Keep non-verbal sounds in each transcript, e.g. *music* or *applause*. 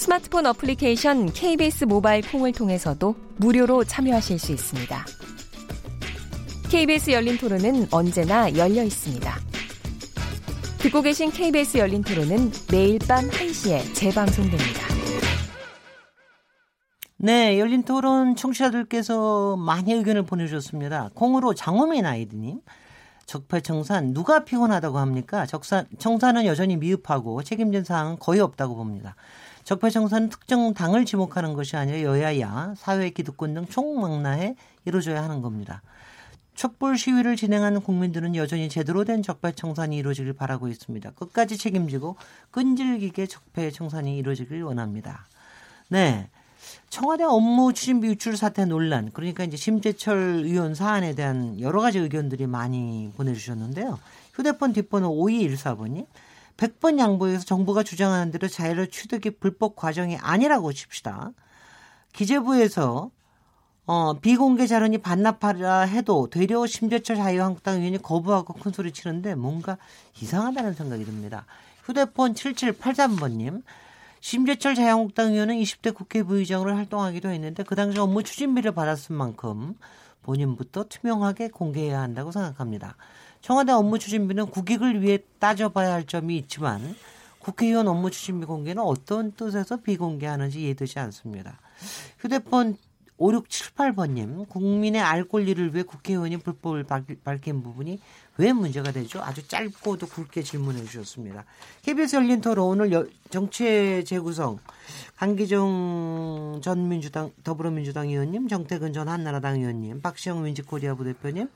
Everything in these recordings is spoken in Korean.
스마트폰 어플리케이션 KBS 모바일 콩을 통해서도 무료로 참여하실 수 있습니다. KBS 열린 토론은 언제나 열려 있습니다. 듣고 계신 KBS 열린 토론은 매일 밤 1시에 재방송됩니다. 네, 열린 토론 청취자들께서 많이 의견을 보내주셨습니다. 콩으로 장호민 아이드님. 적폐청산 누가 피곤하다고 합니까? 적산, 청산은 여전히 미흡하고 책임진 사항은 거의 없다고 봅니다. 적폐청산은 특정 당을 지목하는 것이 아니라 여야야, 사회 기득권 등 총망라에 이루어져야 하는 겁니다. 촛불 시위를 진행하는 국민들은 여전히 제대로 된 적폐 청산이 이루어지길 바라고 있습니다. 끝까지 책임지고 끈질기게 적폐 청산이 이루어지길 원합니다. 네. 청와대 업무 추진비 유출 사태 논란, 그러니까 이제 심재철 의원 사안에 대한 여러 가지 의견들이 많이 보내주셨는데요. 휴대폰 뒷번호 5214번이 100번 양보해서 정부가 주장하는 대로 자유를 취득이 불법 과정이 아니라고 칩시다. 기재부에서 어, 비공개 자료니 반납하라 해도 되려 심재철 자유한국당 의원이 거부하고 큰 소리 치는데 뭔가 이상하다는 생각이 듭니다. 휴대폰 7783번님. 심재철 자유한국당 의원은 20대 국회 부의장으로 활동하기도 했는데 그 당시 업무 추진비를 받았을 만큼 본인부터 투명하게 공개해야 한다고 생각합니다. 청와대 업무 추진비는 국익을 위해 따져봐야 할 점이 있지만 국회의원 업무 추진비 공개는 어떤 뜻에서 비공개하는지 이해되지 않습니다. 휴대폰 5678번님, 국민의 알 권리를 위해 국회의원이 불법을 밝힌 부분이 왜 문제가 되죠? 아주 짧고도 굵게 질문해 주셨습니다. KBS 열린 토론 오늘 정치의 재구성, 강기정 전 민주당, 더불어민주당 의원님, 정태근 전 한나라당 의원님, 박시영 윈지코리아 부 대표님,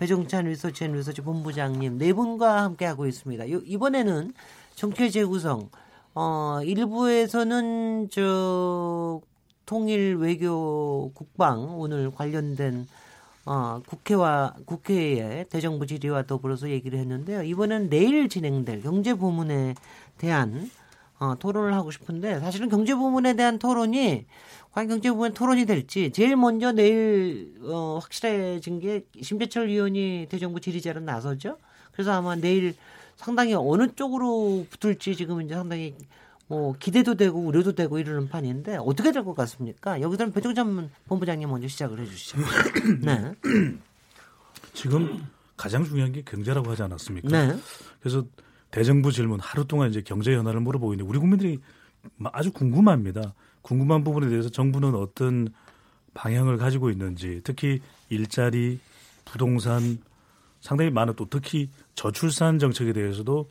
배종찬 리서치 앤 리서치 본부장님 네 분과 함께 하고 있습니다. 이번에는 정치의 재구성, 어, 일부에서는 저 통일 외교 국방 오늘 관련된 어, 국회와 국회의 대정부 질의와 더불어서 얘기를 했는데요. 이번엔 내일 진행될 경제 부문에 대한 어, 토론을 하고 싶은데 사실은 경제 부문에 대한 토론이 경제 부문 토론이 될지 제일 먼저 내일 어, 확실해진 게 심재철 의원이 대정부 질의자로 나서죠. 그래서 아마 내일 상당히 어느 쪽으로 붙을지 지금 이제 상당히 뭐 기대도 되고 우려도 되고 이러는 판인데 어떻게 될 것 같습니까? 여기서는 배종찬 본부장님 먼저 시작을 해주시죠. *clears throat* 네. 지금 가장 중요한 게 경제라고 하지 않았습니까? 네. 그래서 대정부 질문 하루 동안 이제 경제 현안을 물어보고 있는데 우리 국민들이 아주 궁금합니다. 궁금한 부분에 대해서 정부는 어떤 방향을 가지고 있는지 특히 일자리, 부동산 상당히 많은 또 특히 저출산 정책에 대해서도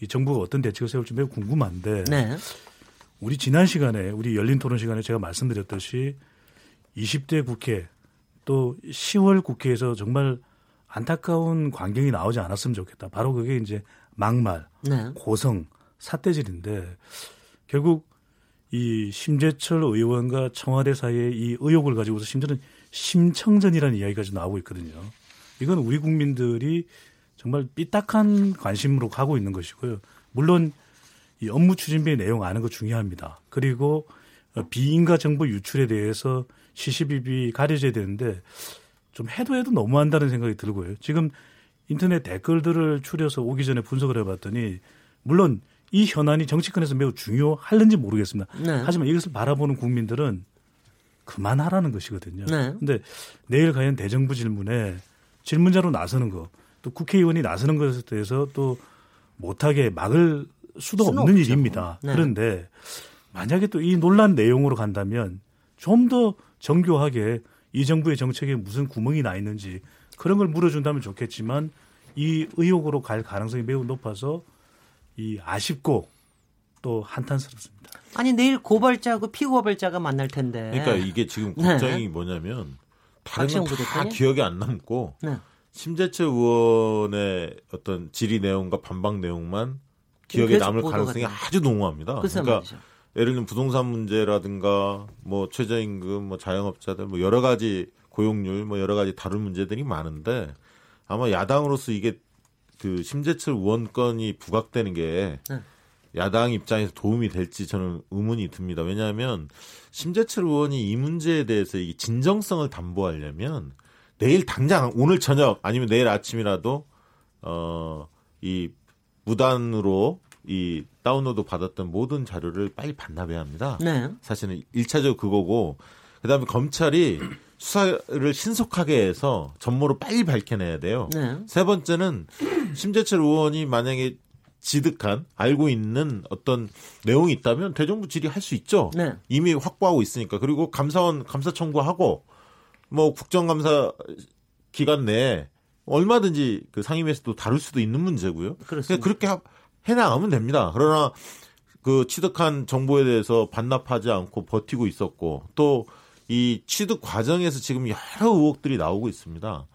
이 정부가 어떤 대책을 세울지 매우 궁금한데 네. 우리 지난 시간에 우리 열린 토론 시간에 제가 말씀드렸듯이 20대 국회 또 10월 국회에서 정말 안타까운 광경이 나오지 않았으면 좋겠다. 바로 그게 이제 막말, 네. 고성, 사태질인데 결국 이 심재철 의원과 청와대 사이에 이 의혹을 가지고서 심지어는 심청전이라는 이야기가 지 나오고 있거든요. 이건 우리 국민들이 정말 삐딱한 관심으로 가고 있는 것이고요. 물론 이 업무 추진비의 내용 아는 거 중요합니다. 그리고 비인가 정보 유출에 대해서 시시비비 가려져야 되는데 좀 해도 해도 너무한다는 생각이 들고요. 지금 인터넷 댓글들을 추려서 오기 전에 분석을 해봤더니 물론 이 현안이 정치권에서 매우 중요할는지 모르겠습니다. 네. 하지만 이것을 바라보는 국민들은 그만하라는 것이거든요. 네. 근데 내일 과연 대정부 질문에 질문자로 나서는 거, 또 국회의원이 나서는 것에 대해서 또 못하게 막을 수도 없는 없죠. 일입니다. 네. 그런데 만약에 또 이 논란 내용으로 간다면 좀 더 정교하게 이 정부의 정책에 무슨 구멍이 나 있는지 그런 걸 물어준다면 좋겠지만 이 의혹으로 갈 가능성이 매우 높아서 이 아쉽고 또 한탄스럽습니다. 아니 내일 고발자하고 피고발자가 만날 텐데. 그러니까 이게 지금 걱정이 네. 뭐냐면 다른 건다 기억이 안 남고 네. 심재철 의원의 어떤 질의 내용과 반박 내용만 기억에 남을 가능성이 아주 농후합니다. 그러니까 말이죠. 예를 들면 부동산 문제라든가 뭐 최저임금, 뭐 자영업자들 뭐 여러 가지 고용률 뭐 여러 가지 다른 문제들이 많은데 아마 야당으로서 이게 그 심재철 의원 건이 부각되는 게 네. 야당 입장에서 도움이 될지 저는 의문이 듭니다. 왜냐하면 심재철 의원이 이 문제에 대해서 이 진정성을 담보하려면 내일 당장 오늘 저녁 아니면 내일 아침이라도 어 이 무단으로 이 다운로드 받았던 모든 자료를 빨리 반납해야 합니다. 네. 사실은 1차적으로 그거고 그다음에 검찰이 수사를 신속하게 해서 전모를 빨리 밝혀내야 돼요. 네. 세 번째는 심재철 의원이 만약에 지득한 알고 있는 어떤 내용이 있다면 대정부 질의할 수 있죠. 네. 이미 확보하고 있으니까 그리고 감사원 감사 청구하고 뭐 국정감사 기간 내에 얼마든지 그 상임위에서도 다룰 수도 있는 문제고요. 그렇습니다. 그렇게 해 나가면 됩니다. 그러나 그 취득한 정보에 대해서 반납하지 않고 버티고 있었고 또 이 취득 과정에서 지금 여러 의혹들이 나오고 있습니다.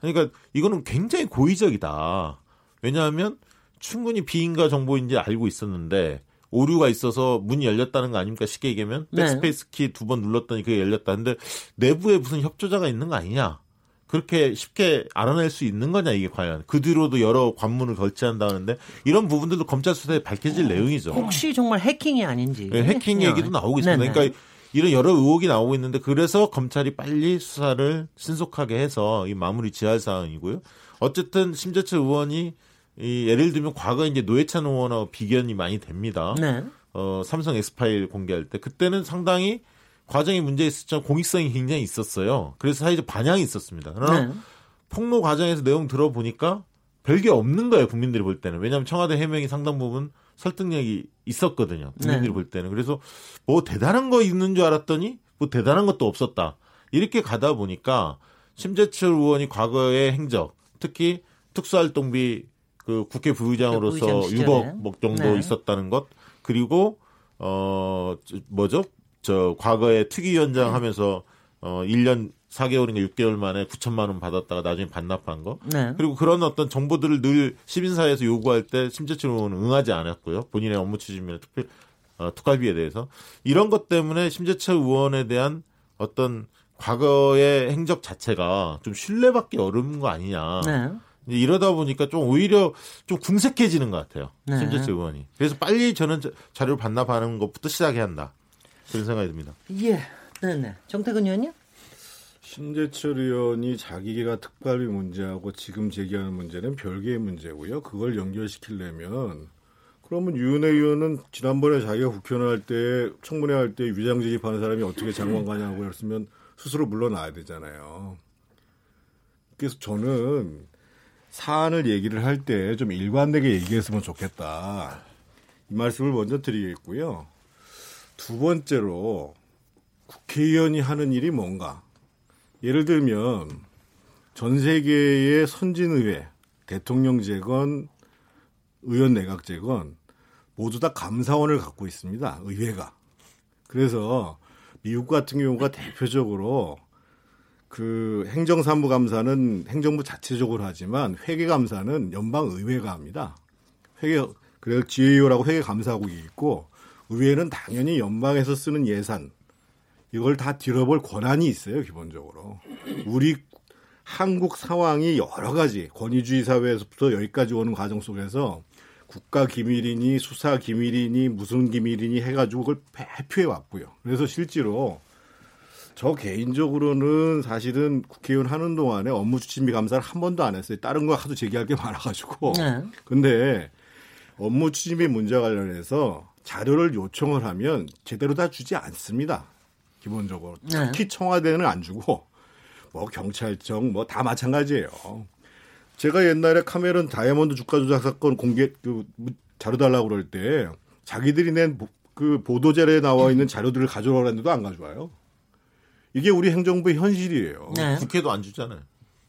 그러니까 이거는 굉장히 고의적이다. 왜냐하면 충분히 비인가 정보인지 알고 있었는데 오류가 있어서 문이 열렸다는 거 아닙니까? 쉽게 얘기하면 네. 백스페이스 키 두 번 눌렀더니 그게 열렸다. 근데 내부에 무슨 협조자가 있는 거 아니냐? 그렇게 쉽게 알아낼 수 있는 거냐 이게 과연 그 뒤로도 여러 관문을 거쳐야 한다는데 이런 부분들도 검찰 수사에 밝혀질 어, 내용이죠. 혹시 정말 해킹이 아닌지. 네, 해킹 네. 얘기도 나오고 있습니다. 네네. 그러니까 이런 여러 의혹이 나오고 있는데 그래서 검찰이 빨리 수사를 신속하게 해서 이 마무리 지할 사항이고요. 어쨌든 심재철 의원이 이 예를 들면 과거 이제 노회찬 의원하고 비견이 많이 됩니다. 네. 어, 삼성 엑스파일 공개할 때 그때는 상당히 과정에 문제 있었죠. 공익성이 굉장히 있었어요. 그래서 사회적 반향이 있었습니다. 그러나 네. 폭로 과정에서 내용 들어보니까 별게 없는 거예요. 국민들이 볼 때는. 왜냐하면 청와대 해명이 상당 부분 설득력이 있었거든요. 국민들이 네. 볼 때는. 그래서 뭐 대단한 거 있는 줄 알았더니 뭐 대단한 것도 없었다. 이렇게 가다 보니까 심재철 의원이 과거의 행적, 특히 특수활동비 그 국회 부의장으로서 6억 정도 네. 있었다는 것, 그리고 어 뭐죠? 저 과거에 특위위원장 네. 하면서 어 1년 4개월인가 6개월 만에 9천만 원 받았다가 나중에 반납한 거. 네. 그리고 그런 어떤 정보들을 늘 시민사회에서 요구할 때 심재철 의원은 응하지 않았고요. 본인의 업무 추진이나 특별 어, 특활비에 대해서 이런 것 때문에 심재철 의원에 대한 어떤 과거의 행적 자체가 좀 신뢰받기 어려운 거 아니냐. 네. 이러다 보니까 좀 오히려 좀 궁색해지는 것 같아요. 네. 심재철 의원이. 그래서 빨리 저는 자료를 반납하는 것부터 시작해야 한다. 그런 생각이 듭니다. 예. 네네. 정태근 의원님? 신재철 의원이 자기가 특발비 문제하고 지금 제기하는 문제는 별개의 문제고요. 그걸 연결시키려면 그러면 유은혜 의원은 지난번에 자기가 국회의원 할 때 청문회 할 때 위장 제집하는 사람이 어떻게 장관 가냐고 했으면 스스로 물러나야 되잖아요. 그래서 저는 사안을 얘기를 할 때 좀 일관되게 얘기했으면 좋겠다. 이 말씀을 먼저 드리겠고요. 두 번째로 국회의원이 하는 일이 뭔가. 예를 들면 전 세계의 선진의회, 대통령제건 의원 내각제건 모두 다 감사원을 갖고 있습니다. 의회가. 그래서 미국 같은 경우가 대표적으로 그 행정사무 감사는 행정부 자체적으로 하지만 회계 감사는 연방 의회가 합니다. 회계 그래서 GAO라고 회계 감사국이 있고 의회는 당연히 연방에서 쓰는 예산 이걸 다 들어볼 권한이 있어요 기본적으로 우리 한국 상황이 여러 가지 권위주의 사회에서부터 여기까지 오는 과정 속에서 국가 기밀이니 수사 기밀이니 무슨 기밀이니 해가지고 그걸 발표해 왔고요. 그래서 실제로 저 개인적으로는 사실은 국회의원 하는 동안에 업무 추진비 감사를 한 번도 안 했어요. 다른 거 하도 제기할 게 많아가지고. 네. 근데 업무 추진비 문제 관련해서 자료를 요청을 하면 제대로 다 주지 않습니다. 기본적으로. 네. 특히 청와대는 안 주고 뭐 경찰청 뭐 다 마찬가지예요. 제가 옛날에 카메론 다이아몬드 주가 조작 사건 공개 그 자료 달라고 그럴 때 자기들이 낸 그 보도자료에 나와 있는 자료들을 가져오라는데도 안 가져와요. 이게 우리 행정부의 현실이에요. 네. 국회도 안 주잖아요.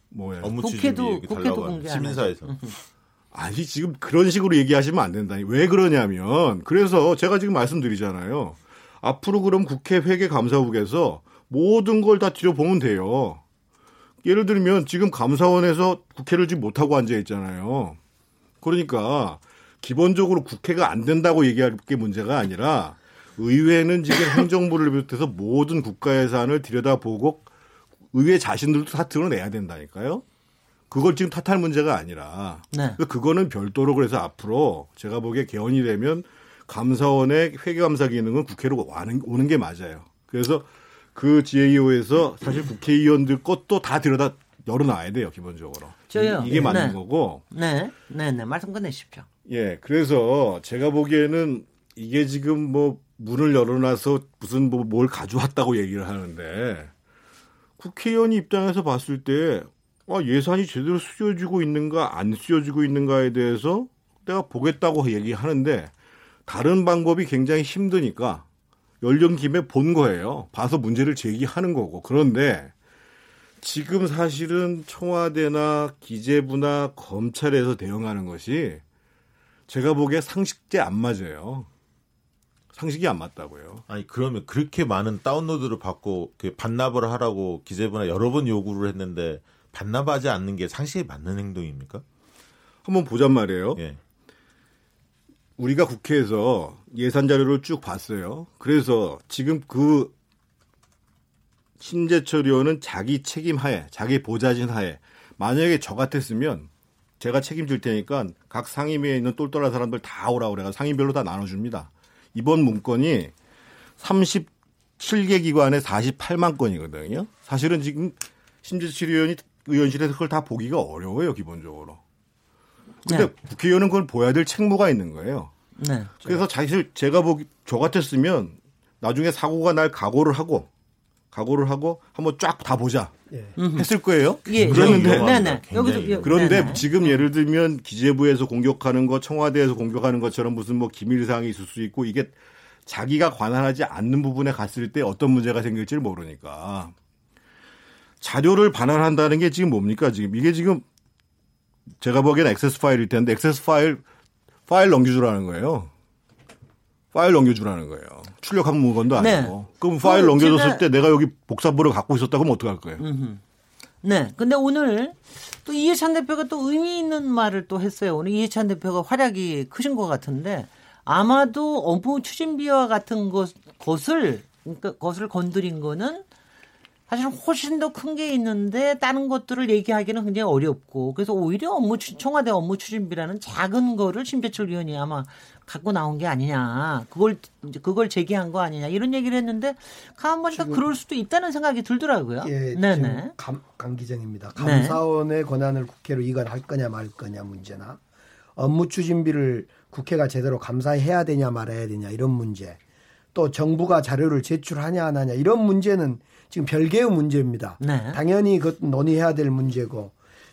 뭐야? 업무 국회도 국회도 공개 시민사에서. 아니 지금 그런 식으로 얘기하시면 안 된다니. 왜 그러냐면 그래서 제가 지금 말씀드리잖아요. 앞으로 그럼 국회 회계 감사국에서 모든 걸 다 들여보면 돼요. 예를 들면 지금 감사원에서 국회를 지금 못하고 앉아 있잖아요. 그러니까 기본적으로 국회가 안 된다고 얘기할 게 문제가 아니라 의회는 지금 *laughs* 행정부를 비롯해서 모든 국가 예산을 들여다보고 의회 자신들도 다 드러내야 된다니까요. 그걸 지금 탓할 문제가 아니라 네. 그거는 별도로 그래서 앞으로 제가 보기에 개헌이 되면 감사원의 회계감사 기능은 국회로 와는, 오는 게 맞아요. 그래서 그 GAO에서 사실 국회의원들 것도 다 들여다 열어놔야 돼요, 기본적으로. 저요. 이, 게 맞는 네. 거고. 네, 네, 네. 말씀 끝내십시오. 예, 그래서 제가 보기에는 이게 지금 뭐 문을 열어놔서 무슨 뭐 뭘 가져왔다고 얘기를 하는데 국회의원 입장에서 봤을 때 아, 예산이 제대로 쓰여지고 있는가 안 쓰여지고 있는가에 대해서 내가 보겠다고 얘기하는데 다른 방법이 굉장히 힘드니까 연령 김에 본 거예요. 봐서 문제를 제기하는 거고. 그런데 지금 사실은 청와대나 기재부나 검찰에서 대응하는 것이 제가 보기에 상식제 안 맞아요. 상식이 안 맞다고요. 아니 그러면 그렇게 많은 다운로드를 받고 그 반납을 하라고 기재부나 여러 번 요구를 했는데 반납하지 않는 게 상식에 맞는 행동입니까? 한번 보잔 말이에요. 예. 우리가 국회에서 예산 자료를 쭉 봤어요. 그래서 지금 그 신재철 의원은 자기 책임 하에, 자기 보좌진 하에 만약에 저 같았으면 제가 책임질 테니까 각 상임위에 있는 똘똘한 사람들 다 오라고 그래가 상임별로 다 나눠줍니다. 이번 문건이 37개 기관에 48만 건이거든요. 사실은 지금 신재철 의원이 의원실에서 그걸 다 보기가 어려워요, 기본적으로. 근데 네. 국회의원은 그걸 보여야 될 책무가 있는 거예요. 네. 그래서 사실 제가 보기 저 같았으면 나중에 사고가 날 각오를 하고 각오를 하고 한번 쫙 다 보자 했을 거예요. 예, 그랬는데 네, 네. 굉장히 여기서 예, 그런데 네, 네. 지금 예를 들면 기재부에서 공격하는 거, 청와대에서 공격하는 것처럼 무슨 뭐 기밀 사항이 있을 수 있고 이게 자기가 관할하지 않는 부분에 갔을 때 어떤 문제가 생길지를 모르니까 자료를 반환한다는 게 지금 뭡니까 지금 이게 지금 제가 보기엔 액세스 파일일 텐데 액세스 파일 파일 넘겨주라는 거예요. 파일 넘겨주라는 거예요. 출력한 물건도 네. 아니고. 그럼 파일 그 넘겨줬을 때 내가 여기 복사본을 갖고 있었다 그러면 어떡할 거예요? 네. 근데 오늘 또 이해찬 대표가 또 의미 있는 말을 또 했어요. 오늘 이해찬 대표가 활약이 크신 것 같은데 아마도 업무 추진비와 같은 것, 것을, 그러니까 것을 건드린 거는 사실 훨씬 더 큰 게 있는데 다른 것들을 얘기하기는 굉장히 어렵고 그래서 오히려 업무 추, 청와대 업무 추진비라는 작은 거를 심재철 의원이 아마 갖고 나온 게 아니냐 그걸 이제 그걸 제기한 거 아니냐 이런 얘기를 했는데 가만 보니까 그럴 수도 있다는 생각이 들더라고요. 예, 네네. 감, 강 기정입니다. 네. 감사원의 권한을 국회로 이관할 거냐 말 거냐 문제나 업무 추진비를 국회가 제대로 감사해야 되냐 말아야 되냐 이런 문제 또 정부가 자료를 제출하냐 안 하냐 이런 문제는 지금 별개의 문제입니다. 네. 당연히 그것 논의해야 될 문제고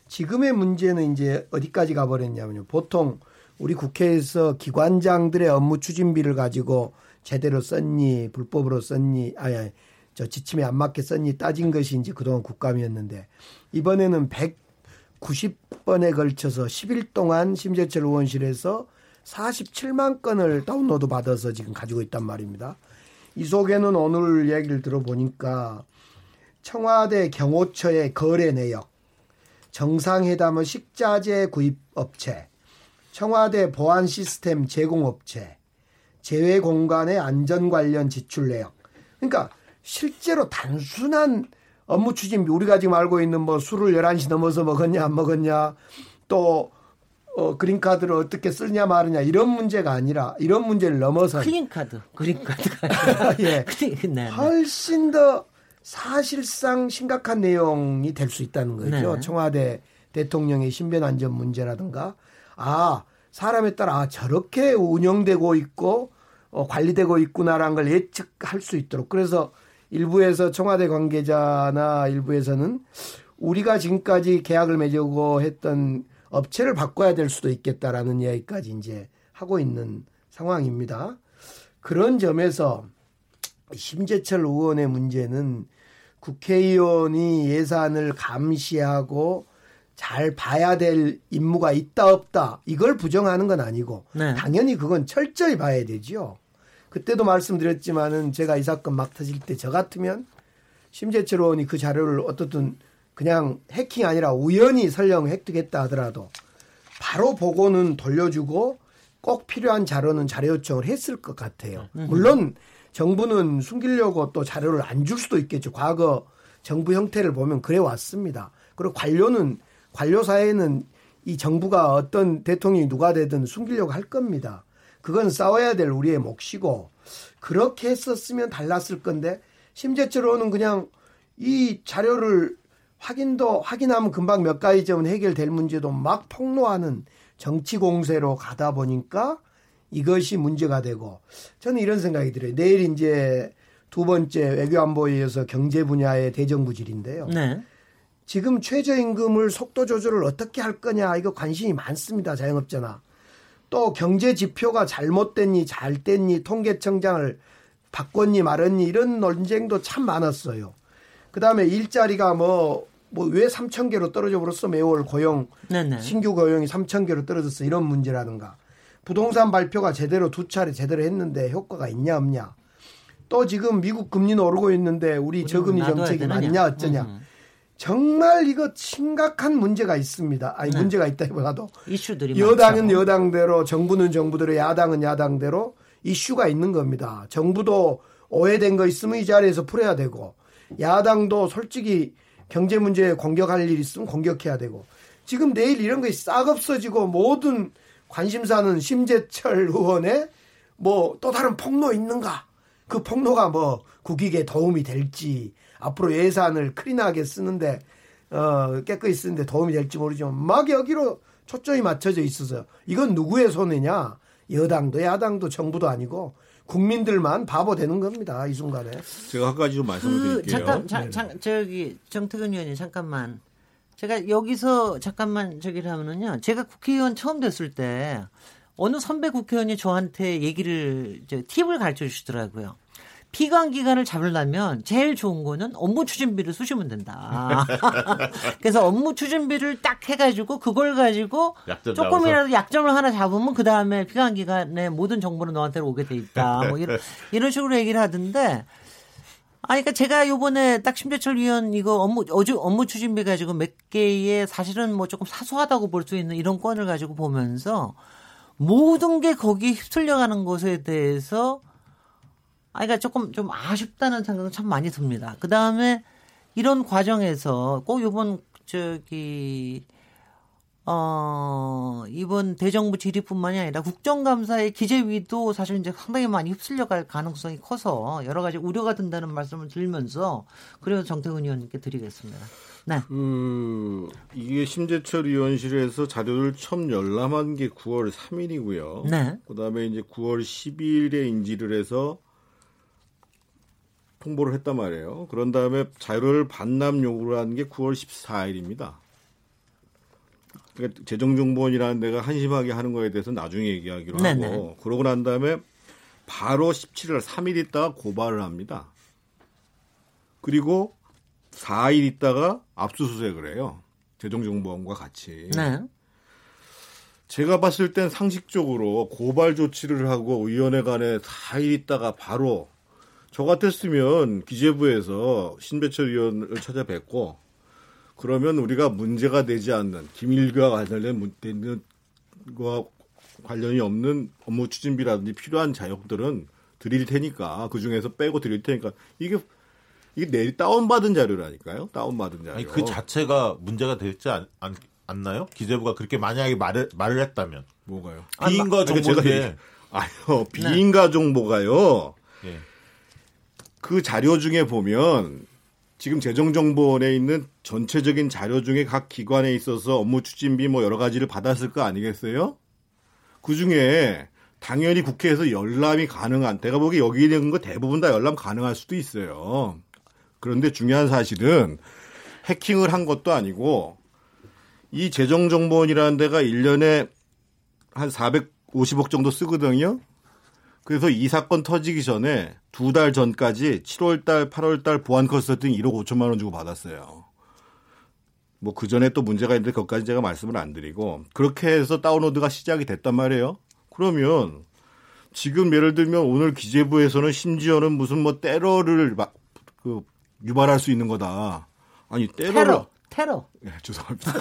지금의 문제는 이제 어디까지 가버렸냐면요. 보통 우리 국회에서 기관장들의 업무 추진비를 가지고 제대로 썼니 불법으로 썼니 아니 아니, 저 지침에 안 맞게 썼니 따진 것이 이제 그동안 국감이었는데 이번에는 190번에 걸쳐서 10일 동안 심재철 의원실에서 47만 건을 다운로드 받아서 지금 가지고 있단 말입니다. 이 속에는 오늘 얘기를 들어보니까 청와대 경호처의 거래 내역, 정상회담의 식자재 구입 업체, 청와대 보안 시스템 제공 업체, 제외 공간의 안전 관련 지출 내역. 그러니까 실제로 단순한 업무 추진비 우리가 지금 알고 있는 뭐 술을 11시 넘어서 먹었냐 안 먹었냐 또 어, 그린카드를 어떻게 쓰냐 마느냐 이런 문제가 아니라 이런 문제를 넘어서 클린 카드, 그린 카드가 *laughs* 아니라 예. 네, 네. 훨씬 더 사실상 심각한 내용이 될 수 있다는 거죠. 네. 청와대 대통령의 신변 안전 문제라든가 아 사람에 따라 아, 저렇게 운영되고 있고 어, 관리되고 있구나라는 걸 예측할 수 있도록 그래서 일부에서 청와대 관계자나 일부에서는 우리가 지금까지 계약을 맺고 했던 업체를 바꿔야 될 수도 있겠다라는 이야기까지 이제 하고 있는 상황입니다. 그런 점에서 심재철 의원의 문제는 국회의원이 예산을 감시하고 잘 봐야 될 임무가 있다 없다 이걸 부정하는 건 아니고 네. 당연히 그건 철저히 봐야 되죠. 그때도 말씀드렸지만은 제가 이 사건 막 터질 때 저 같으면 심재철 의원이 그 자료를 어떻든 그냥 해킹 아니라 우연히 설령 획득했다 하더라도 바로 보고는 돌려주고 꼭 필요한 자료는 자료 요청을 했을 것 같아요. 물론 정부는 숨기려고 또 자료를 안 줄 수도 있겠죠. 과거 정부 형태를 보면 그래 왔습니다. 그리고 관료는 관료 사회는 이 정부가 어떤 대통령이 누가 되든 숨기려고 할 겁니다. 그건 싸워야 될 우리의 몫이고 그렇게 했었으면 달랐을 건데 심재철로는 그냥 이 자료를 확인도 확인하면 금방 몇 가지 점은 해결될 문제도 막 폭로하는 정치 공세로 가다 보니까 이것이 문제가 되고 저는 이런 생각이 들어요. 내일 이제 두 번째 외교안보에 이어서 경제 분야의 대정부질인데요. 네. 지금 최저임금을 속도 조절을 어떻게 할 거냐 이거 관심이 많습니다. 자영업자나. 또 경제 지표가 잘못됐니 잘 됐니 통계청장을 바꿨니 말았니 이런 논쟁도 참 많았어요. 그다음에 일자리가 뭐 뭐 왜 3천 개로 떨어져 버렸어 매월 고용 네네. 신규 고용이 3천 개로 떨어졌어 이런 문제라든가 부동산 발표가 제대로 두 차례 제대로 했는데 효과가 있냐 없냐 또 지금 미국 금리는 오르고 있는데 우리 저금리 정책이? 맞냐 어쩌냐 음. 정말 이거 심각한 문제가 있습니다. 아니 네. 문제가 있다기보다도 이슈들이 여당은 많죠. 여당대로 정부는 정부대로 야당은 야당대로 이슈가 있는 겁니다. 정부도 오해된 거 있으면 이 자리에서 풀어야 되고 야당도 솔직히 경제 문제에 공격할 일 있으면 공격해야 되고. 지금 내일 이런 거싹 없어지고 모든 관심사는 심재철 의원의 뭐 또 다른 폭로 있는가? 그 폭로가 뭐 국익에 도움이 될지 앞으로 예산을 클린하게 쓰는데 어 깨끗이 쓰는데 도움이 될지 모르지만 막 여기로 초점이 맞춰져 있어서 이건 누구의 손해냐? 여당도 야당도 정부도 아니고 국민들만 바보 되는 겁니다 이 순간에 제가 한 가지 좀 말씀을 그 드릴게요. 잠깐 자, 잠- 저기 정태근 의원님 잠깐만 제가 여기서 잠깐만 저기를 하면은요 제가 국회의원 처음 됐을 때 어느 선배 국회의원이 저한테 얘기를 저 팁을 가르쳐 주시더라고요. 피감 기간을 잡으려면 제일 좋은 거는 업무 추진비를 쓰시면 된다. *laughs* 그래서 업무 추진비를 딱 해가지고 그걸 가지고 약점 조금이라도 약점을 하나 잡으면 그 다음에 피감 기간에 모든 정보는 너한테 오게 돼 있다. 뭐 이런 이런 식으로 얘기를 하던데. 아, 그러니까 제가 요번에 딱 심재철 위원 이거 업무 어주 업무 추진비 가지고 몇 개의 사실은 뭐 조금 사소하다고 볼 수 있는 이런 건을 가지고 보면서 모든 게 거기에 휩쓸려가는 것에 대해서 아, 그러니까 조금 좀 아쉽다는 생각은 참 많이 듭니다. 그 다음에 이런 과정에서 꼭 요번 저기 어 이번 대정부 질의뿐만이 아니라 국정감사의 기재위도 사실 이제 상당히 많이 휩쓸려 갈 가능성이 커서 여러 가지 우려가 든다는 말씀을 드리면서 그래서 정태훈 의원님께 드리겠습니다. 네. 그 이게 심재철 의원실에서 자료를 처음 열람한 게 9월 3일이고요. 네. 그다음에 이제 9월 10일에 인지를 해서 통보를 했단 말이에요. 그런 다음에 자료를 반납 요구를 한 게 9월 14일입니다. 그러니까 재정정보원이라는 데가 한심하게 하는 거에 대해서 나중에 얘기하기로 네네. 하고 그러고 난 다음에 바로 17일 3일 있다가 고발을 합니다. 그리고 4일 있다가 압수수색을 해요. 재정정보원과 같이. 네. 제가 봤을 땐 상식적으로 고발 조치를 하고 의원회 간에 4일 있다가 바로 저 같았으면 기재부에서 신배철 의원을 찾아뵙고 그러면 우리가 문제가 되지 않는 기밀과 관련된 과 관련이 없는 업무 추진비라든지 필요한 자료들은 드릴 테니까 그 중에서 빼고 드릴 테니까 이게 이게 내일 다운받은 자료라니까요. 다운받은 자료. 아니 그 자체가 문제가 되지 않, 않, 않나요? 기재부가 그렇게 만약에 말을 말을 했다면 뭐가요? 비인가 정보인데 얘기- 아니요 비인가 정보가요. 예. 그 자료 중에 보면 지금 재정정보원에 있는 전체적인 자료 중에 각 기관에 있어서 업무 추진비 뭐 여러 가지를 받았을 거 아니겠어요? 그 중에 당연히 국회에서 열람이 가능한, 내가 보기 여기 있는 거 대부분 다 열람 가능할 수도 있어요. 그런데 중요한 사실은 해킹을 한 것도 아니고 이 재정정보원이라는 데가 1년에 한 450억 정도 쓰거든요. 그래서 이 사건 터지기 전에 두 달 전까지 7월달, 8월달 보안 컨설팅 1억 5천만 원 주고 받았어요. 뭐 그 전에 또 문제가 있는데 그것까지 제가 말씀을 안 드리고 그렇게 해서 다운로드가 시작이 됐단 말이에요. 그러면 지금 예를 들면 오늘 기재부에서는 심지어는 무슨 뭐 테러를 막 그 유발할 수 있는 거다. 아니 테러를 테러. 테러. 예, 죄송합니다.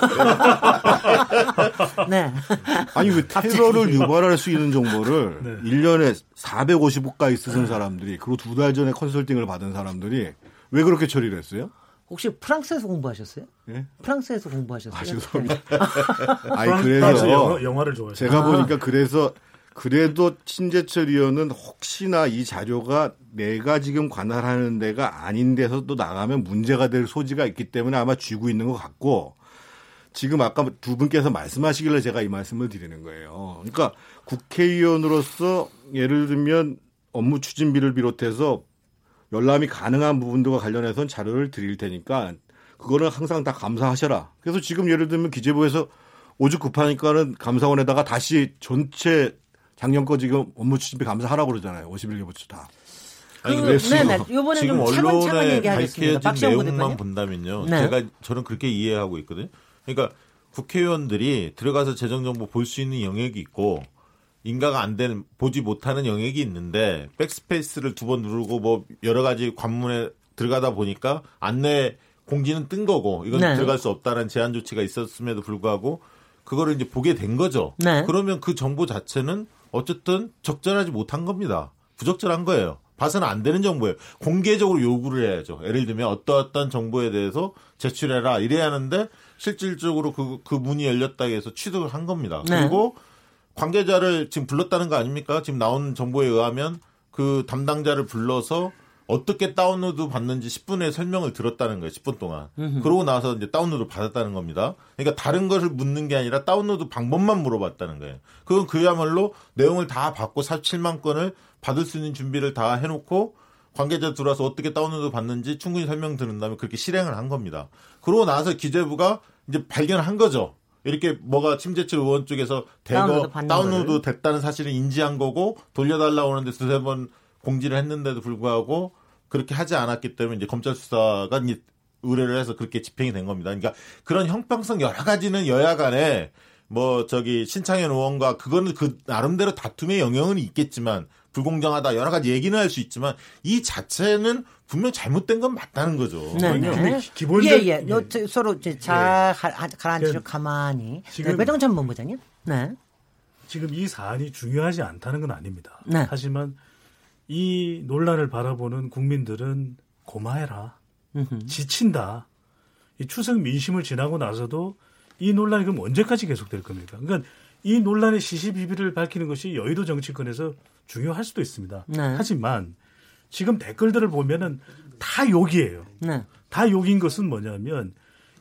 네. *laughs* *laughs* 아니 왜 테러를 유발할 수 있는 정보를 네. 1년에 450억까지 쓰는 사람들이 그리고 두 달 전에 컨설팅을 받은 사람들이 왜 그렇게 처리를 했어요? 혹시 프랑스에서 공부하셨어요? 예? 프랑스에서 공부하셨어요? 아, 죄송합니다. 네. *laughs* 아니 프랑스 그래서 영화, 영화 를 좋아해요. 제가 아. 보니까 그래서 그래도 신재철 의원은 혹시나 이 자료가 내가 지금 관할하는 데가 아닌 데서 또 나가면 문제가 될 소지가 있기 때문에 아마 쥐고 있는 것 같고 지금 아까 두 분께서 말씀하시길래 제가 이 말씀을 드리는 거예요. 그러니까 국회의원으로서 예를 들면 업무 추진비를 비롯해서 열람이 가능한 부분들과 관련해서는 자료를 드릴 테니까 그거는 항상 다 감사하셔라. 그래서 지금 예를 들면 기재부에서 오죽 급하니까는 감사원에다가 다시 전체 작년 거 지금 업무 추진비 감사하라고 그러잖아요. 51개부터 다. 아니, 그, 그래서 네네. 요번에 지금 언론에. 밝혀진 내용만. 본다면요. 네. 제가 저는 그렇게 이해하고 있거든요. 그러니까 국회의원들이 들어가서 재정정보 볼 수 있는 영역이 있고 인가가 안 되는 보지 못하는 영역이 있는데 백스페이스를 두 번 누르고 뭐 여러 가지 관문에 들어가다 보니까 안내 공지는 뜬 거고 이건 네. 들어갈 수 없다는 제한 조치가 있었음에도 불구하고 그거를 이제 보게 된 거죠. 네. 그러면 그 정보 자체는 어쨌든 적절하지 못한 겁니다. 부적절한 거예요. 봐서는 안 되는 정보예요. 공개적으로 요구를 해야죠. 예를 들면 어떠 어떤 정보에 대해서 제출해라 이래야 하는데 실질적으로 그, 그 문이 열렸다 해서 취득을 한 겁니다. 네. 그리고 관계자를 지금 불렀다는 거 아닙니까? 지금 나온 정보에 의하면 그 담당자를 불러서 어떻게 다운로드 받는지 10분의 설명을 들었다는 거예요. 10분 동안. 그러고 나서 이제 다운로드 받았다는 겁니다. 그러니까 다른 것을 묻는 게 아니라 다운로드 방법만 물어봤다는 거예요. 그건 그야말로 내용을 다 받고 47만 건을 받을 수 있는 준비를 다 해놓고 관계자 들어와서 어떻게 다운로드 받는지 충분히 설명 들은 다음에 그렇게 실행을 한 겁니다. 그러고 나서 기재부가 이제 발견한 거죠. 이렇게 뭐가 침재철 의원 쪽에서 다운로드 대거 다운로드 거를. 됐다는 사실을 인지한 거고 돌려달라고 하는데 두세 번 공지를 했는데도 불구하고 그렇게 하지 않았기 때문에 이제 검찰 수사가 이제 의뢰를 해서 그렇게 집행이 된 겁니다. 그러니까 그런 형평성 여러 가지는 여야 간에 뭐 저기 신창현 의원과 그거는 그 나름대로 다툼의 영역은 있겠지만 불공정하다 여러 가지 얘기는 할 수 있지만 이 자체는 분명 잘못된 건 맞다는 거죠. 네, 네. 기- 기본적- 예, 예. 예. 요, 저, 서로 이제 잘 가- 가라앉히죠. 그- 가만히. 지금- 네, 배동찬 본부장님. 네. 지금 이 사안이 중요하지 않다는 건 아닙니다. 네. 하지만 이 논란을 바라보는 국민들은 고마해라. 지친다. 이 추석 민심을 지나고 나서도 이 논란이 그럼 언제까지 계속될 겁니까? 그러니까 이 논란의 시시비비를 밝히는 것이 여의도 정치권에서 중요할 수도 있습니다. 네. 하지만 지금 댓글들을 보면은 다 욕이에요. 네. 다 욕인 것은 뭐냐면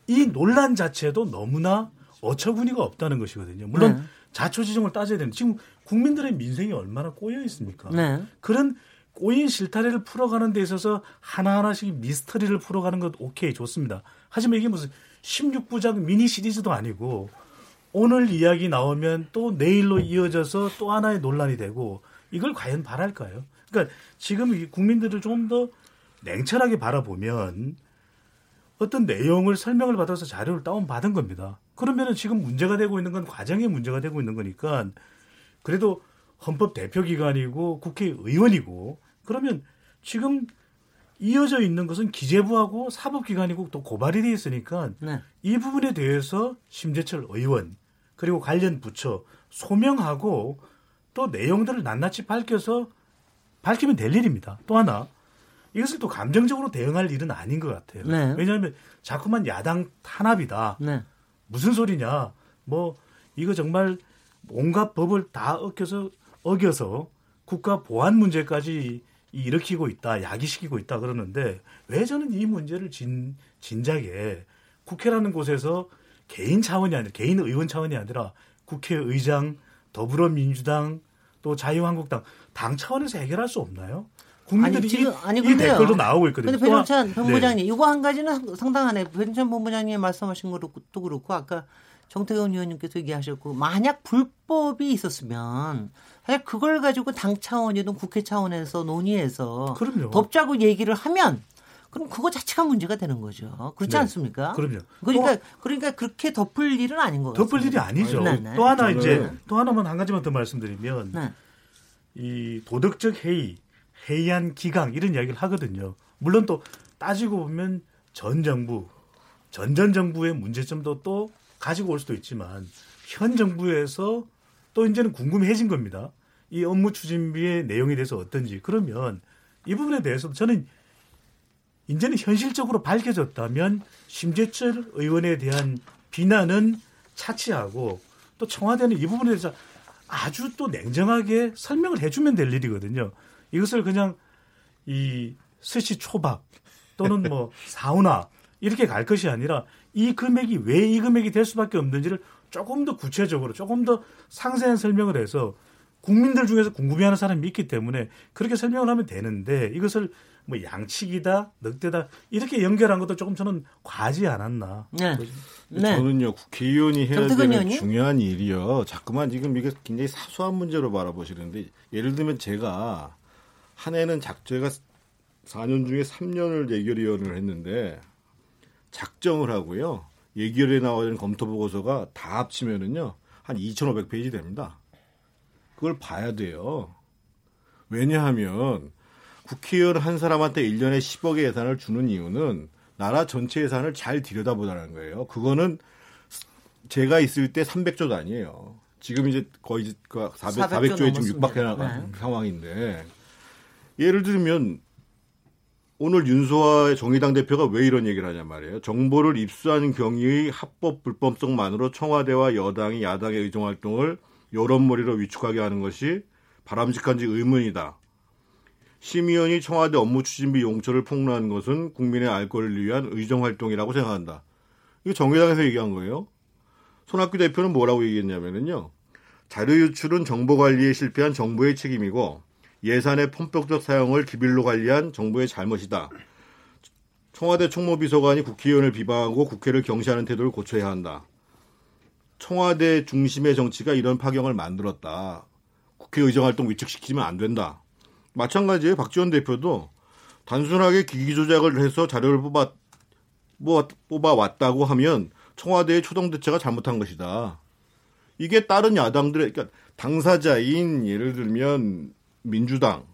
이 논란 자체도 너무나 어처구니가 없다는 것이거든요. 물론 네. 자초지종을 따져야 되는 지금 국민들의 민생이 얼마나 꼬여 있습니까? 네. 그런 꼬인 실타래를 풀어가는 데 있어서 하나하나씩 미스터리를 풀어가는 것 오케이 좋습니다. 하지만 이게 무슨 16부작 미니 시리즈도 아니고 오늘 이야기 나오면 또 내일로 이어져서 또 하나의 논란이 되고 이걸 과연 바랄까요? 그러니까 지금 이 국민들을 좀 더 냉철하게 바라보면 어떤 내용을 설명을 받아서 자료를 다운 받은 겁니다. 그러면은 지금 문제가 되고 있는 건 과정에 문제가 되고 있는 거니까 그래도 헌법 대표 기관이고 국회의원이고 그러면 지금 이어져 있는 것은 기재부하고 사법기관이고 또 고발이 돼 있으니까 네. 이 부분에 대해서 심재철 의원 그리고 관련 부처 소명하고 또 내용들을 낱낱이 밝혀서 밝히면 될 일입니다. 또 하나 이것을 또 감정적으로 대응할 일은 아닌 것 같아요. 네. 왜냐하면 자꾸만 야당 탄압이다. 네. 무슨 소리냐? 뭐 이거 정말 온갖 법을 다 어겨서 어겨서 국가 보안 문제까지 일으키고 있다, 야기시키고 있다 그러는데 왜 저는 이 문제를 진 진작에 국회라는 곳에서 개인 차원이 아니라 개인 의원 차원이 아니라 국회의장, 더불어민주당 또 자유한국당 당 차원에서 해결할 수 없나요? 국민들이 아니, 지금- 아니, 이, 이 근데요. 댓글도 나오고 있거든요. 근데 배동찬 네. 본부장님, 이거 한 가지는 상당하네. 배동찬 본부장님 말씀하신 것도 그렇고, 아까 정태근 의원님께서 얘기하셨고, 만약 불법이 있었으면, 사실 그걸 가지고 당 차원이든 국회 차원에서 논의해서 그럼요. 덮자고 얘기를 하면, 그럼 그거 자체가 문제가 되는 거죠. 그렇지 네. 않습니까? 그럼요. 그러니까, 그러니까 그렇게 덮을 일은 아닌 것 같아요. 덮을 일이 아니죠. 네, 네. 또 하나 저는- 이제 또 하나만 한 가지만 더 말씀드리면 네. 이 도덕적 해이, 해이한 기강 이런 이야기를 하거든요. 물론 또 따지고 보면 전 정부, 전전 정부의 문제점도 또 가지고 올 수도 있지만 현 정부에서 또 이제는 궁금해진 겁니다. 이 업무 추진비의 내용에 대해서 어떤지 그러면 이 부분에 대해서도 저는 이제는 현실적으로 밝혀졌다면 심재철 의원에 대한 비난은 차치하고 또 청와대는 이 부분에 대해서 아주 또 냉정하게 설명을 해주면 될 일이거든요. 이것을 그냥 이 스시 초밥 또는 뭐 사우나 이렇게 갈 것이 아니라 이 금액이 왜 이 금액이 될 수밖에 없는지를 조금 더 구체적으로 조금 더 상세한 설명을 해서 국민들 중에서 궁금해하는 사람이 있기 때문에 그렇게 설명을 하면 되는데 이것을 뭐 양치기다 늑대다 이렇게 연결한 것도 조금 저는 과하지 않았나. 네. 네. 저는요 국회의원이 해야 되는 의원님? 중요한 일이요. 자꾸만 지금 이게 굉장히 사소한 문제로 바라보시는데 예를 들면 제가 한 해는 작제가 4년 중에 3년을 예결위원을 했는데 작정을 하고요. 예결에 나와야 검토 보고서가 다 합치면은요 한 2,500페이지 됩니다. 그걸 봐야 돼요. 왜냐하면 국회의원 한 사람한테 1년에 10억의 예산을 주는 이유는 나라 전체 예산을 잘 들여다보자는 거예요. 그거는 제가 있을 때 300조 단위예요. 지금 이제 거의 400, 400조 400조에 지금. 육박해 나간 네. 상황인데 예를 들면 오늘 윤소아 정의당 대표가 왜 이런 얘기를 하냐 말이에요. 정보를 입수하는 경위의 합법 불법성만으로 청와대와 여당이 야당의 의정 활동을 여론몰이로 위축하게 하는 것이 바람직한지 의문이다. 심의원이 청와대 업무 추진비 용처를 폭로한 것은 국민의 알 권리를 위한 의정 활동이라고 생각한다. 이거 정의당에서 얘기한 거예요. 손학규 대표는 뭐라고 얘기했냐면요. 자료 유출은 정보 관리에 실패한 정부의 책임이고 예산의 편법적 사용을 기밀로 관리한 정부의 잘못이다. 청와대 총무비서관이 국회의원을 비방하고 국회를 경시하는 태도를 고쳐야 한다. 청와대 중심의 정치가 이런 파경을 만들었다. 국회 의정활동 위축시키면 안 된다. 마찬가지예요. 박지원 대표도 단순하게 기기 조작을 해서 자료를 뽑아 뭐 뽑아 왔다고 하면 청와대의 초동 대처가 잘못한 것이다. 이게 다른 야당들의 그러니까 당사자인 예를 들면 민주당,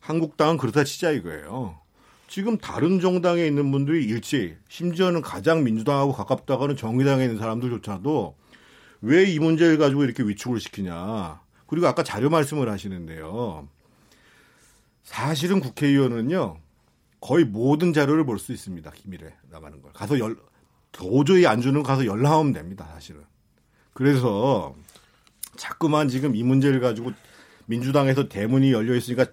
한국당은 그렇다 치자 이거예요. 지금 다른 정당에 있는 분들이 일치, 심지어는 가장 민주당하고 가깝다고 하는 정의당에 있는 사람들조차도 왜 이 문제를 가지고 이렇게 위축을 시키냐. 그리고 아까 자료 말씀을 하시는데요. 사실은 국회의원은요, 거의 모든 자료를 볼 수 있습니다. 기밀에 나가는 걸. 가서 열, 도저히 안 주는 거 가서 연락하면 됩니다. 사실은. 그래서 자꾸만 지금 이 문제를 가지고 민주당에서 대문이 열려 있으니까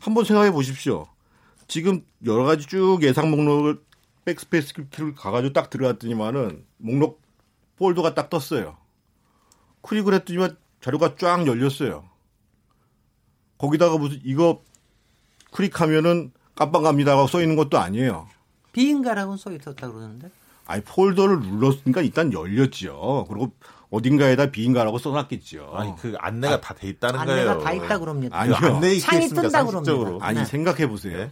한번 생각해 보십시오. 지금 여러 가지 쭉 예상 목록을 백스페이스 키를 가가지고 딱 들어갔더니만은 목록 폴더가 딱 떴어요. 클릭을 했더니만 자료가 쫙 열렸어요. 거기다가 무슨 이거 클릭하면은 깜빡합니다라고 써 있는 것도 아니에요. 비인가라고 써 있었다 그러는데. 아니 폴더를 눌렀으니까 일단 열렸죠. 그리고 어딘가에다 비인가라고 써놨겠죠. 아니 그 안내가 다돼 있다는 안내가 거예요. 다 있다 그럽니다. 아니요. 그 안내 창이? 뜬다. 그럽니다. 아니 네. 생각해 보세요.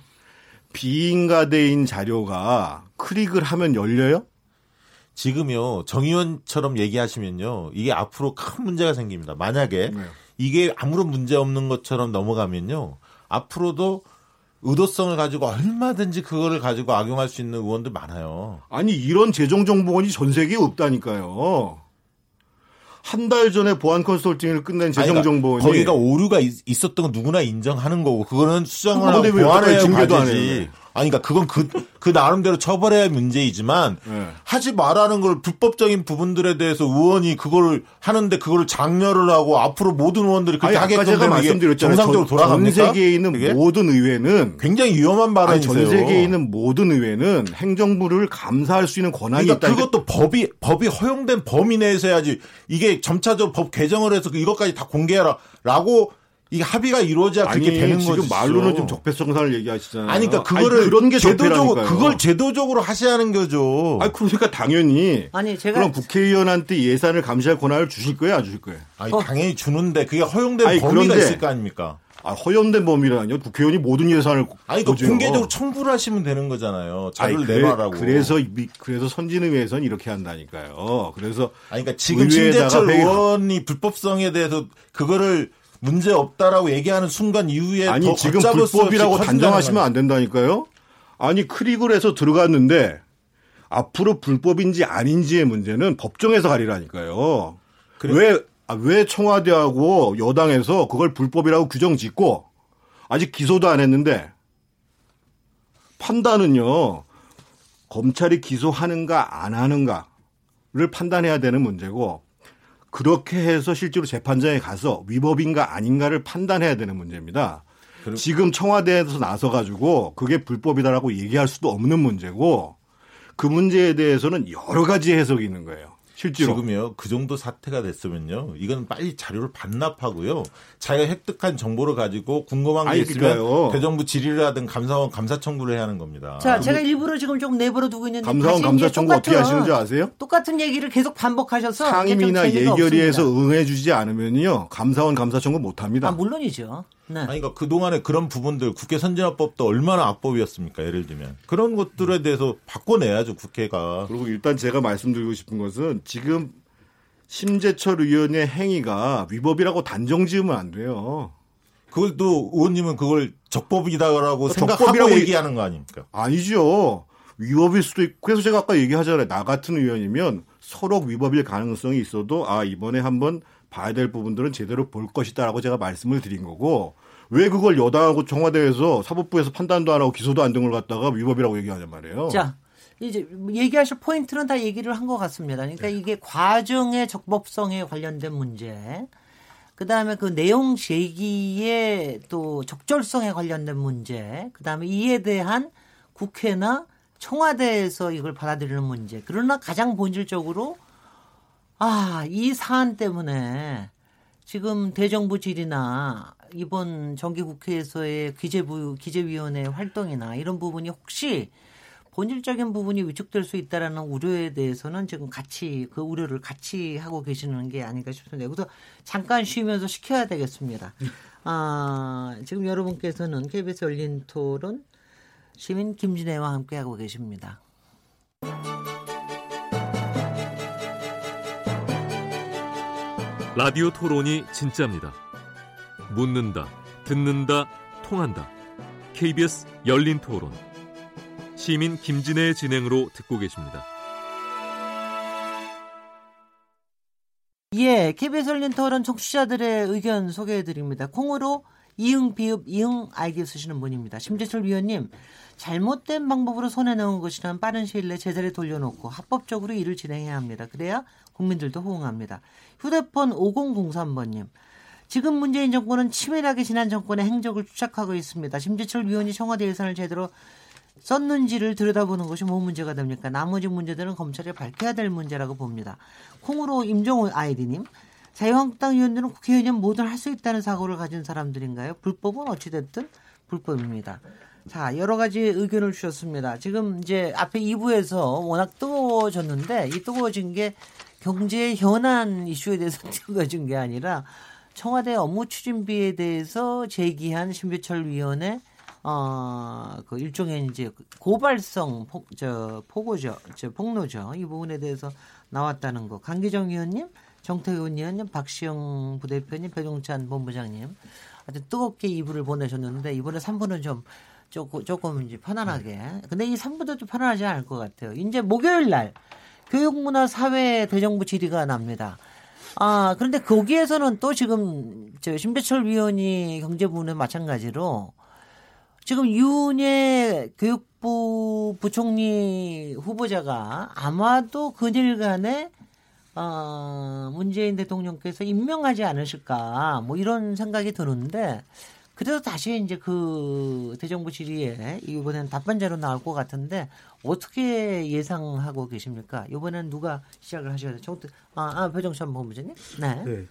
비인가대인 자료가 클릭을 하면 열려요? 지금요 정 의원처럼 얘기하시면요 이게 앞으로 큰 문제가 생깁니다. 만약에 네. 이게 아무런 문제 없는 것처럼 넘어가면요 앞으로도 의도성을 가지고 얼마든지 그거를 가지고 악용할 수 있는 의원들 많아요. 아니 이런 재정정보원이 전 세계에 없다니까요. 한 달 전에 보안 컨설팅을 끝낸 아니, 그러니까 재정정보원이 거기가 오류가 있, 었던건 누구나 인정하는 거고 그거는 수정을 하고 보완해야 징계도 안. 해요? 아니 그러니까 그건 그, 그 나름대로 처벌해야 할 문제이지만 네. 하지 말라는 걸 불법적인 부분들에 대해서 의원이 그걸 하는데 그거를 장려를 하고 앞으로 모든 의원들이 그렇게 아니 하게끔 제가 말씀드렸잖아요. 정상적으로 전, 돌아갑니까? 전 세계에 있는 그게? 모든 의회는 굉장히 위험한 발언이세요. 전 세계에 있는 모든 의회는 행정부를 감사할 수 있는 권한이 그러니까 있다. 그것도 법이 법이 허용된 범위 내에서 해야지 이게 점차적으로 법 개정을 해서 이것까지 다 공개하라라고 이게 합의가 이루어져야 아니 그렇게 되는 지금 거지. 말로는 좀 적폐성사를 얘기하시잖아요. 아니 그러니까 그거를 그런 게 제도적으로. 그걸 제도적으로 하셔야하는 거죠. 아니 그러니까 당연히 아니 제가 그럼 국회의원한테 예산을 감시할 권한을 주실 거예요, 안 주실 거예요? 아니, 당연히 주는데 그게 허용된 아니, 범위가 그런데- 있을 거 아닙니까? 아, 허용된 범위라뇨. 국회의원이 모든 예산을 아니 그. 공개적으로 청구를 하시면 되는 거잖아요. 자료를 아니, 그래, 내놔라고. 그래서 미- 그래서 선진의회에서는 이렇게 한다니까요. 그래서 아니 그러니까 지금 신재철 회의- 의원이 불법성에 대해서 그거를 문제 없다라고 얘기하는 순간 이후에 아니 더 지금 불법이라고 단정하시면. 안 된다니까요. 아니 클릭을 해서 들어갔는데 앞으로 불법인지 아닌지의 문제는 법정에서 가리라니까요. 왜, 아, 왜 청와대하고 여당에서 그걸 불법이라고 규정 짓고 아직 기소도 안 했는데 판단은요. 검찰이 기소하는가 안 하는가를 판단해야 되는 문제고 그렇게 해서 실제로 재판장에 가서 위법인가 아닌가를 판단해야 되는 문제입니다. 지금 청와대에서 나서 가지고 그게 불법이다라고 얘기할 수도 없는 문제고 그 문제에 대해서는 여러 가지 해석이 있는 거예요. 실제로. 지금요 그 정도 사태가 됐으면요 이건 빨리 자료를 반납하고요 자기가 획득한 정보를 가지고 궁금한 게 아니, 있으면 그러니까요. 대정부 질의를 하든 감사원 감사 청구를 해야 하는 겁니다. 자, 제가 일부러 지금 좀 내버려 두고 있는데 감사원 감사 청구 어떻게 똑같은- 하시는 줄 아세요? 똑같은 얘기를 계속 반복하셔서 상임이나 예결위에서. 응해주지 않으면요 감사원 감사 청구 못 합니다. 아, 물론이죠. 네. 아니, 그러니까 그동안에 그런 부분들 국회 선진화법도 얼마나 악법이었습니까? 예를 들면. 그런 것들에 대해서 바꿔내야죠, 국회가. 그리고 일단 제가 말씀드리고 싶은 것은 지금 심재철 의원의 행위가 위법이라고 단정 지으면 안 돼요. 그걸 또 의원님은 그걸 적법이다라고 생각하고 적법이라고 얘기하는 거 아닙니까? 아니죠. 위법일 수도 있고 그래서 제가 아까 얘기하잖아요. 나 같은 의원이면 서로 위법일 가능성이 있어도 아 이번에 한번 봐야 될 부분들은 제대로 볼 것이다라고 제가 말씀을 드린 거고 왜 그걸 여당하고 청와대에서 사법부에서 판단도 안 하고 기소도 안 된 걸 갖다가 위법이라고 얘기하냔 말이에요. 자, 이제 얘기하실 포인트는 다 얘기를 한 것 같습니다. 그러니까 네. 이게 과정의 적법성에 관련된 문제, 그 다음에 그 내용 제기의 또 적절성에 관련된 문제, 그 다음에 이에 대한 국회나 청와대에서 이걸 받아들이는 문제. 그러나 가장 본질적으로 아, 이 사안 때문에 지금 대정부 질이나 이번 정기국회에서의 기재부, 기재위원회 활동이나 이런 부분이 혹시 본질적인 부분이 위축될 수 있다라는 우려에 대해서는 지금 같이 그 우려를 같이 하고 계시는 게 아닌가 싶습니다. 여기서 잠깐 쉬면서 시켜야 되겠습니다. 아, 지금 여러분께서는 KBS 열린 토론 시민 김진애와 함께 하고 계십니다. 라디오 토론이 진짜입니다. 묻는다, 듣는다, 통한다. KBS 열린 토론. 시민 김진애의 진행으로 듣고 계십니다. 예, KBS 열린 토론 청취자들의 의견 소개해 드립니다. 콩으로 이응 비읍 이응 알기 쓰시는 분입니다. 심재철 위원님, 잘못된 방법으로 손에 넣은 것이란 빠른 시일 내에 제자리에 돌려놓고 합법적으로 일을 진행해야 합니다. 그래야 국민들도 호응합니다. 휴대폰 5003번님, 지금 문재인 정권은 치밀하게 지난 정권의 행적을 추적하고 있습니다. 심재철 위원이 청와대 예산을 제대로 썼는지를 들여다보는 것이 뭐 문제가 됩니까? 나머지 문제들은 검찰이 밝혀야 될 문제라고 봅니다. 콩으로 임종호 아이디님, 자유한국당 의원들은 국회의원 뭐든 할 수 있다는 사고를 가진 사람들인가요? 불법은 어찌됐든 불법입니다. 자, 여러 가지 의견을 주셨습니다. 지금 이제 앞에 2부에서 워낙 뜨거워졌는데 이 뜨거워진 게 경제 현안 이슈에 대해서 *laughs* 뜨거워진 게 아니라 청와대 업무 추진비에 대해서 제기한 신배철 위원의 어, 그 일종의 이제 고발성 폭, 저, 포고죠. 저, 폭로죠. 이 부분에 대해서 나왔다는 거. 강기정 의원님, 정태훈 의원님, 박시영 부대표님, 배종찬 본부장님. 아주 뜨겁게 2부를 보내셨는데, 이번에 3부는 좀 조금, 조금 이제 편안하게. 근데 이 3부도 좀 편안하지 않을 것 같아요. 이제 목요일 날, 교육문화사회 대정부 질의가 납니다. 아, 그런데 거기에서는 또 지금, 저, 신배철 위원이 경제부는 마찬가지로 지금 윤예 교육부 부총리 후보자가 아마도 그일간에 어, 문재인 대통령께서 임명하지 않으실까 뭐 이런 생각이 드는데 그래서 다시 이제 그 대정부 질의에 이번에는 답변자로 나올 것 같은데 어떻게 예상하고 계십니까? 이번에는 누가 시작을 하셔야 돼요? 정태, 아, 아 배정찬 본부장님? 네. 네.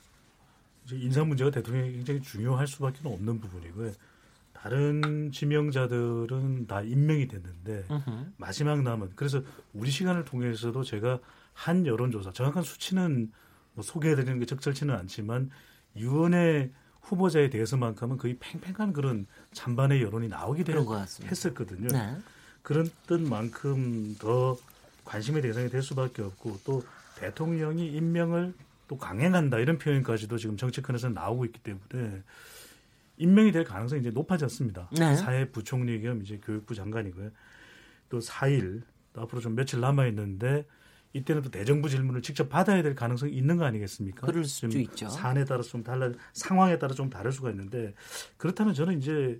인사 문제가 대통령이 굉장히 중요할 수밖에 없는 부분이고요. 다른 지명자들은 다 임명이 됐는데 음흠. 마지막 남은 그래서 우리 시간을 통해서도 제가 한 여론조사 정확한 수치는 뭐 소개해드리는 게 적절치는 않지만 유원의 후보자에 대해서만큼은 거의 팽팽한 그런 찬반의 여론이 나오게 같습니다. 했었거든요. 네. 그런 뜻만큼 더 관심의 대상이 될 수밖에 없고 또 대통령이 임명을 또 강행한다 이런 표현까지도 지금 정치권에서 나오고 있기 때문에 임명이 될 가능성이 이제 높아졌습니다. 네. 사회부총리 겸 이제 교육부 장관이고요. 또 4일 또 앞으로 좀 며칠 남아 있는데 이때는 또 대정부 질문을 직접 받아야 될 가능성이 있는 거 아니겠습니까? 그럴 수도 좀 있죠. 사안에 따라 좀 달라 상황에 따라 좀 다를 수가 있는데 그렇다면 저는 이제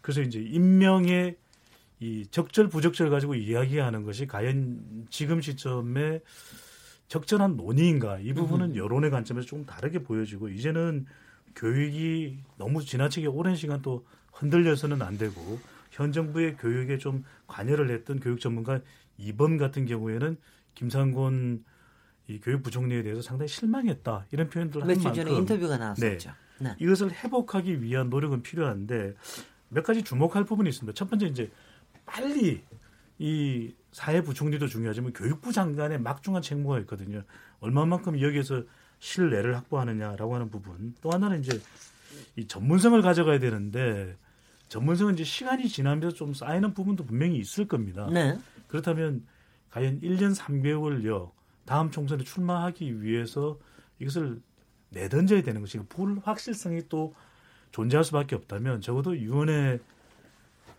그래서 이제 임명의 이 적절 부적절 가지고 이야기하는 것이 과연 지금 시점에 적절한 논의인가 이 부분은 음. 여론의 관점에서 좀 다르게 보여지고 이제는 교육이 너무 지나치게 오랜 시간 또 흔들려서는 안 되고 현 정부의 교육에 좀 관여를 했던 교육 전문가 이번 같은 경우에는 김상곤 이 교육부 총리에 대해서 상당히 실망했다 이런 표현들을 한 만큼 전에 인터뷰가 나왔었죠. 네. 이것을 회복하기 위한 노력은 필요한데 몇 가지 주목할 부분이 있습니다. 첫 번째 이제 빨리 이 사회부 총리도 중요하지만 교육부 장관의 막중한 책무가 있거든요. 얼마만큼 여기에서 신뢰를 확보하느냐라고 하는 부분. 또 하나는 이제 이 전문성을 가져가야 되는데 전문성은 이제 시간이 지나면서 좀 쌓이는 부분도 분명히 있을 겁니다. 네. 그렇다면 과연 1년 3개월여 다음 총선에 출마하기 위해서 이것을 내던져야 되는 것이 불확실성이 또 존재할 수밖에 없다면 적어도 유원의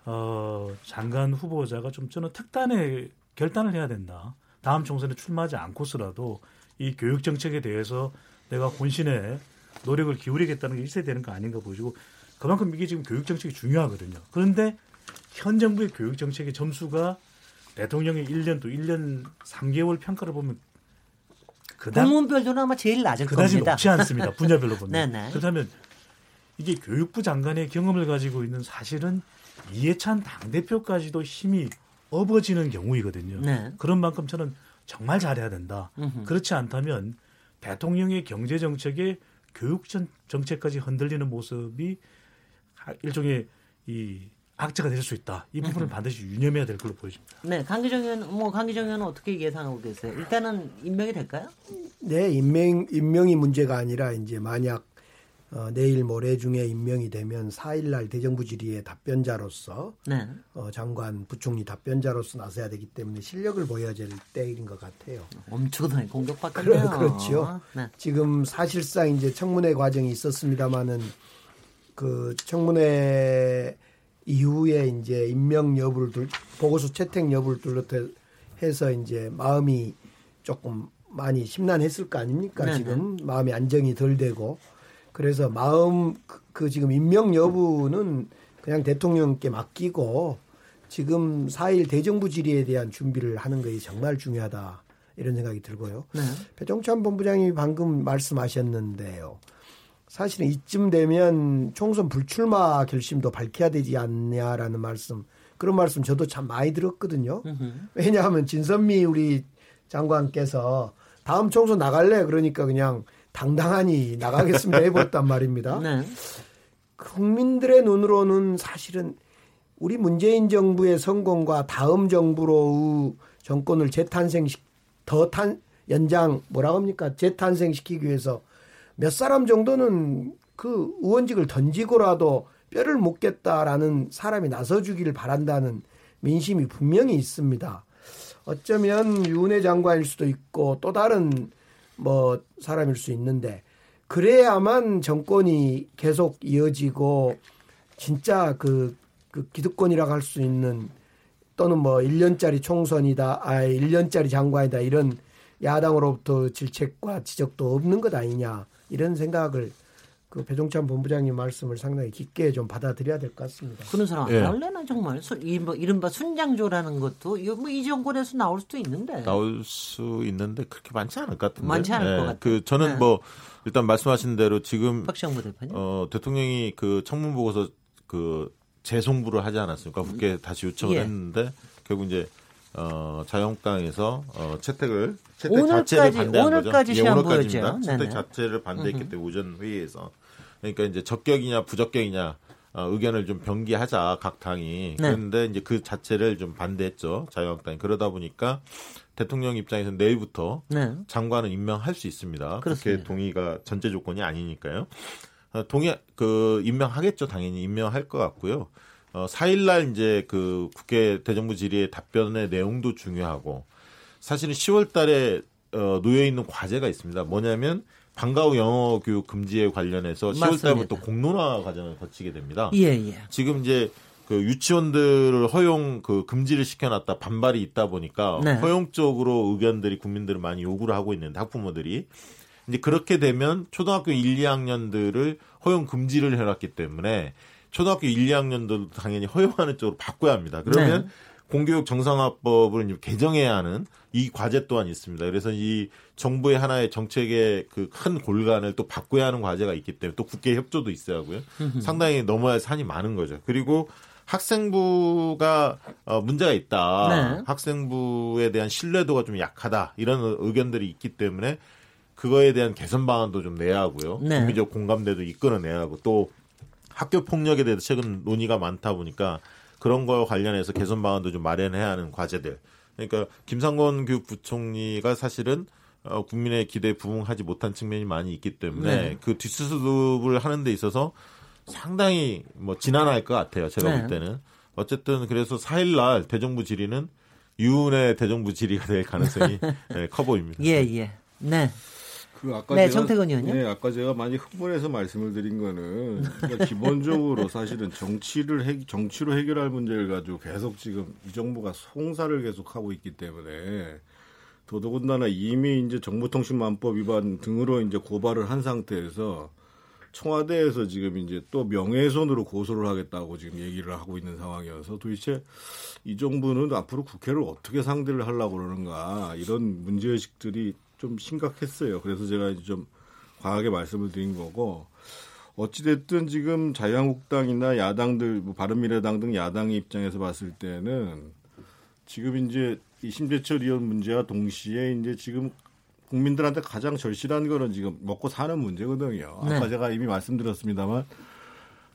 어, 장관 후보자가 좀 저는 특단의 결단을 해야 된다. 다음 총선에 출마하지 않고서라도 이 교육 정책에 대해서 내가 본신의 노력을 기울이겠다는 게 있어야 되는 거 아닌가 보시고 그만큼 이게 지금 교육 정책이 중요하거든요. 그런데 현 정부의 교육 정책의 점수가 대통령의 1년 또 1년 3개월 평가를 보면 그다지 공무원별로는 아마 제일 낮을 그다지 겁니다. 높지 않습니다. 분야별로 *laughs* 보면. 네네. 그렇다면 이게 교육부 장관의 경험을 가지고 있는 사실은 이해찬 당대표까지도 힘이 업어지는 경우이거든요. 네. 그런 만큼 저는 정말 잘해야 된다. 음흠. 그렇지 않다면 대통령의 경제 정책에 교육 전- 정책까지 흔들리는 모습이 일종의 이 악재가 될 수 있다. 이 부분을 반드시 유념해야 될 걸로 보여집니다. 네, 강기정 의원, 뭐 강기정 의원은 어떻게 예상하고 계세요? 일단은 임명이 될까요? 네, 임명 임명이 문제가 아니라 이제 만약 어, 내일 모레 중에 임명이 되면 4일날 대정부 질의의 답변자로서 네. 어, 장관 부총리 답변자로서 나서야 되기 때문에 실력을 보여야 될 때인 것 같아요. 엄청나게 공격받겠네요. 그러- 그렇죠. 네. 지금 사실상 이제 청문회 과정이 있었습니다마는 그 청문회 이후에 이제 임명 여부를 둘, 보고서 채택 여부를 둘러서 해서 이제 마음이 조금 많이 심란했을 거 아닙니까? 네네. 지금 마음이 안정이 덜 되고 그래서 마음 그, 그 지금 임명 여부는 그냥 대통령께 맡기고 지금 4일 대정부 질의에 대한 준비를 하는 것이 정말 중요하다 이런 생각이 들고요. 네. 배종찬 본부장님이 방금 말씀하셨는데요. 사실은 이쯤 되면 총선 불출마 결심도 밝혀야 되지 않냐라는 말씀 그런 말씀 저도 참 많이 들었거든요. 왜냐하면 진선미 우리 장관께서 다음 총선 나갈래 그러니까 그냥 당당하니 나가겠습니다 해버렸단 *laughs* 말입니다. 네. 국민들의 눈으로는 사실은 우리 문재인 정부의 성공과 다음 정부로 정권을 재탄생시 더 탄 연장 뭐라고 합니까 재탄생시키기 위해서 몇 사람 정도는 그 의원직을 던지고라도 뼈를 묻겠다라는 사람이 나서주기를 바란다는 민심이 분명히 있습니다. 어쩌면 유은혜 장관일 수도 있고 또 다른 뭐 사람일 수 있는데 그래야만 정권이 계속 이어지고 진짜 그, 그 기득권이라고 할 수 있는 또는 뭐 1년짜리 총선이다, 아, 1년짜리 장관이다 이런 야당으로부터 질책과 지적도 없는 것 아니냐 이런 생각을 그 배종찬 본부장님 말씀을 상당히 깊게 좀 받아들여야 될 것 같습니다. 그런 사람 예. 원래는 정말 순, 이른바, 이른바 순장조라는 것도 이거 뭐이 정권에서 나올 수도 있는데. 나올 수 있는데 그렇게 많지 않을 것 같은데. 많지 않을 것 같아요. 그 저는 네. 뭐 일단 말씀하신 대로 지금 박정부 대표님. 어, 대통령이 그 청문 보고서 그 재송부를 하지 않았습니까? 국회 에 다시 요청을 예. 했는데 결국 이제 어, 자유한국당에서 어, 채택을 채택 오늘까지- 자체를 반대한 오늘까지 거죠. 시한 오늘까지입니다. 보였죠. 채택 네네. 자체를 반대했기 때문에 오전 회의에서 그러니까 이제 적격이냐 부적격이냐 어, 의견을 좀 병기하자 각 당이 네. 그런데 이제 그 자체를 좀 반대했죠 자유한국당이 그러다 보니까 대통령 입장에서 는 내일부터 네. 장관은 임명할 수 있습니다. 그렇습니다. 그렇게 동의가 전제 조건이 아니니까요. 어, 동의 그 임명하겠죠. 당연히 임명할 것 같고요. 어, 4일날 이제 그 국회 대정부 질의의 답변의 내용도 중요하고 사실은 10월 달에 어, 놓여 있는 과제가 있습니다. 뭐냐면 방과 후 영어 교육 금지에 관련해서 10월 달부터 맞습니다. 공론화 과정을 거치게 됩니다. 예, 예. 지금 이제 그 유치원들을 허용 그 금지를 시켜놨다 반발이 있다 보니까 네. 허용 쪽으로 의견들이 국민들은 많이 요구를 하고 있는데 학부모들이 이제 그렇게 되면 초등학교 1, 2학년들을 허용 금지를 해놨기 때문에 초등학교 1, 2학년들도 당연히 허용하는 쪽으로 바꿔야 합니다. 그러면 네. 공교육 정상화법을 개정해야 하는 이 과제 또한 있습니다. 그래서 이 정부의 하나의 정책의 그 큰 골간을 또 바꿔야 하는 과제가 있기 때문에 또 국회 협조도 있어야 하고요. 상당히 넘어야 할 산이 많은 거죠. 그리고 학생부가 어, 문제가 있다. 네. 학생부에 대한 신뢰도가 좀 약하다. 이런 의견들이 있기 때문에 그거에 대한 개선 방안도 좀 내야 하고요. 네. 국민적 공감대도 이끌어내야 하고 또 학교 폭력에 대해서 최근 논의가 많다 보니까 그런 거와 관련해서 개선 방안도 좀 마련해야 하는 과제들. 그러니까 김상곤 교육부총리가 사실은 어, 국민의 기대에 부응하지 못한 측면이 많이 있기 때문에 네. 그 뒷수습을 하는 데 있어서 상당히 뭐 지난할 것 같아요. 제가 네. 볼 때는. 어쨌든 그래서 4일날 대정부 질의는 유은의 대정부 질의가 될 가능성이 *laughs* 네, 커 보입니다. 예, 예. 네. 그 아까 네, 제가, 정태근 의원요? 네, 아까 제가 많이 흥분해서 말씀을 드린 거는 그러니까 기본적으로 사실은 정치를 해, 정치로 해결할 문제를 가지고 계속 지금 이 정부가 송사를 계속 하고 있기 때문에 더더군다나 이미 이제 정보통신망법 위반 등으로 이제 고발을 한 상태에서 청와대에서 지금 이제 또 명예훼손으로 고소를 하겠다고 지금 얘기를 하고 있는 상황이어서 도대체 이 정부는 앞으로 국회를 어떻게 상대를 하려고 그러는가 이런 문제의식들이 좀 심각했어요. 그래서 제가 이제 좀 과하게 말씀을 드린 거고 어찌됐든 지금 자유한국당이나 야당들, 뭐 바른미래당 등 야당의 입장에서 봤을 때는 지금 이제 이 심재철 의원 문제와 동시에 이제 지금 국민들한테 가장 절실한 거는 지금 먹고 사는 문제거든요. 아까 네. 제가 이미 말씀드렸습니다만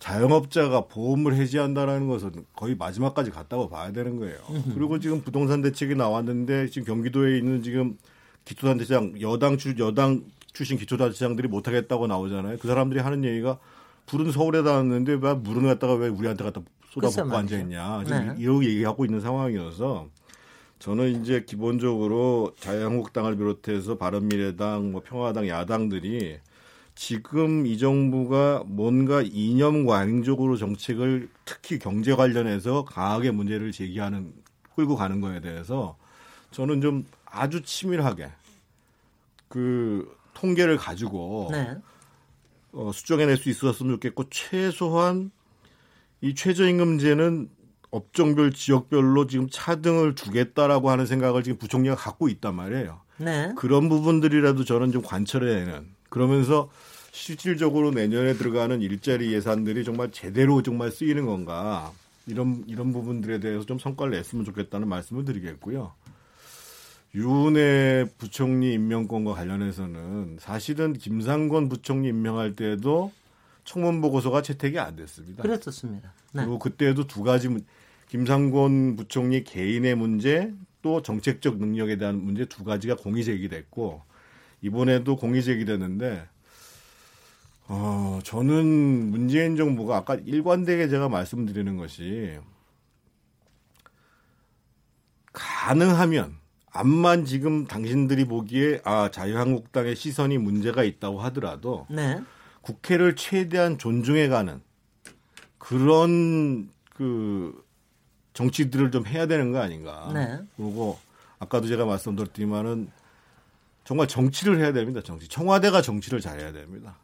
자영업자가 보험을 해지한다라는 것은 거의 마지막까지 갔다고 봐야 되는 거예요. 그리고 지금 부동산 대책이 나왔는데 지금 경기도에 있는 지금 기초단체장 여당 주 여당 출신 기초단체장들이 못하겠다고 나오잖아요. 그 사람들이 하는 얘기가 불은 서울에다 왔는데 왜 물은 갖다가 왜 우리한테 갖다 쏟아붓고 말이죠. 앉아 있냐. 지금 네. 이러고 얘기하고 있는 상황이어서 저는 이제 기본적으로 자유한국당을 비롯해서 바른미래당, 뭐 평화당, 야당들이 지금 이 정부가 뭔가 이념 관행적으로 정책을 특히 경제 관련해서 강하게 문제를 제기하는 끌고 가는 거에 대해서 저는 좀 아주 치밀하게 그 통계를 가지고 네. 어, 수정해낼 수 있었으면 좋겠고 최소한 이 최저임금제는 업종별 지역별로 지금 차등을 주겠다라고 하는 생각을 지금 부총리가 갖고 있단 말이에요. 네. 그런 부분들이라도 저는 좀 관철해내는 그러면서 실질적으로 내년에 들어가는 일자리 예산들이 정말 제대로 정말 쓰이는 건가 이런 이런 부분들에 대해서 좀 성과를 냈으면 좋겠다는 말씀을 드리겠고요. 유은혜 부총리 임명권과 관련해서는 사실은 김상권 부총리 임명할 때도 청문 보고서가 채택이 안 됐습니다. 그랬었습니다. 네. 그리고 그때도 두 가지 문- 김상곤 부총리 개인의 문제 또 정책적 능력에 대한 문제 두 가지가 공이 제기됐고 이번에도 공이 제기됐는데 어 저는 문재인 정부가 아까 일관되게 제가 말씀드리는 것이 가능하면 암만 지금 당신들이 보기에 아 자유한국당의 시선이 문제가 있다고 하더라도 네. 국회를 최대한 존중해가는 그런 그 정치들을 좀 해야 되는 거 아닌가. 네. 그리고 아까도 제가 말씀드렸지만은 정말 정치를 해야 됩니다. 정치. 청와대가 정치를 잘해야 됩니다.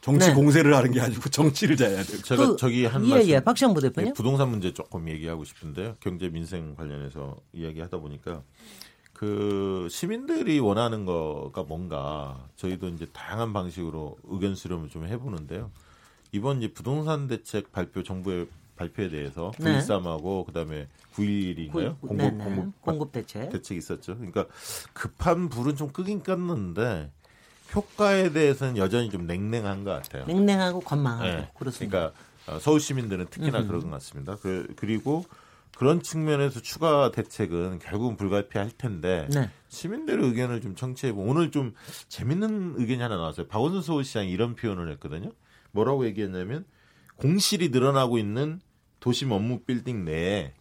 정치 네. 공세를 하는 게 아니고 정치를 잘해야 돼요. 제가 그- 저기 한 예, 말씀 예. 박시영 예, 부대표님. 부동산 문제 조금 얘기하고 싶은데요. 경제 민생 관련해서 이야기하다 보니까 그 시민들이 원하는 거가 뭔가 저희도 이제 다양한 방식으로 의견 수렴을 좀 해보는데요. 이번 이제 부동산 대책 발표 정부의 발표에 대해서 네. 9.13하고 그다음에 9.11인가요? 구- 공급 네, 네. 공급 공급 대책. 대책이 있었죠. 그러니까 급한 불은 좀 끄긴 껐는데 효과에 대해서는 여전히 좀 냉랭한 것 같아요. 냉랭하고 관망하고 네. 그렇습니다. 그러니까 어, 서울 시민들은 특히나 그런 것 같습니다. 그, 그리고 그런 측면에서 추가 대책은 결국은 불가피할 텐데 네. 시민들의 의견을 좀 청취해보고 오늘 좀 재밌는 의견이 하나 나왔어요. 박원순 서울시장이 이런 표현을 했거든요. 뭐라고 얘기했냐면 공실이 늘어나고 있는 도심 업무 빌딩 내에.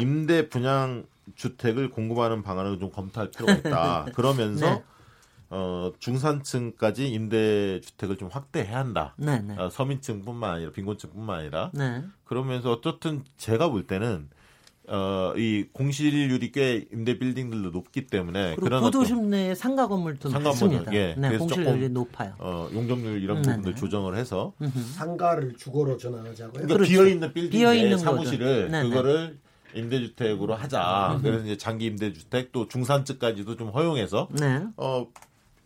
임대 분양 주택을 공급하는 방안을 좀 검토할 필요가 있다. *laughs* 그러면서 네. 어, 중산층까지 임대 주택을 좀 확대해야 한다. 네, 네. 어, 서민층뿐만 아니라 빈곤층뿐만 아니라 네. 그러면서 어떻든 제가 볼 때는 어, 이 공실률이 꽤 임대 빌딩들도 높기 때문에 그리고 그런 구도심 내 상가 건물도 상가 많습니다. 건물, 예. 네, 그래서 공실률이 높아요. 어, 용적률 이런 음, 부분들 네네. 조정을 해서 상가를 주거로 전환하자고요. 그러니까 그렇죠. 비어 있는 빌딩 비어 있는 사무실을. 네네. 그거를 임대주택으로 하자. 그래서 이제 장기 임대주택 또 중산층까지도 좀 허용해서 네. 어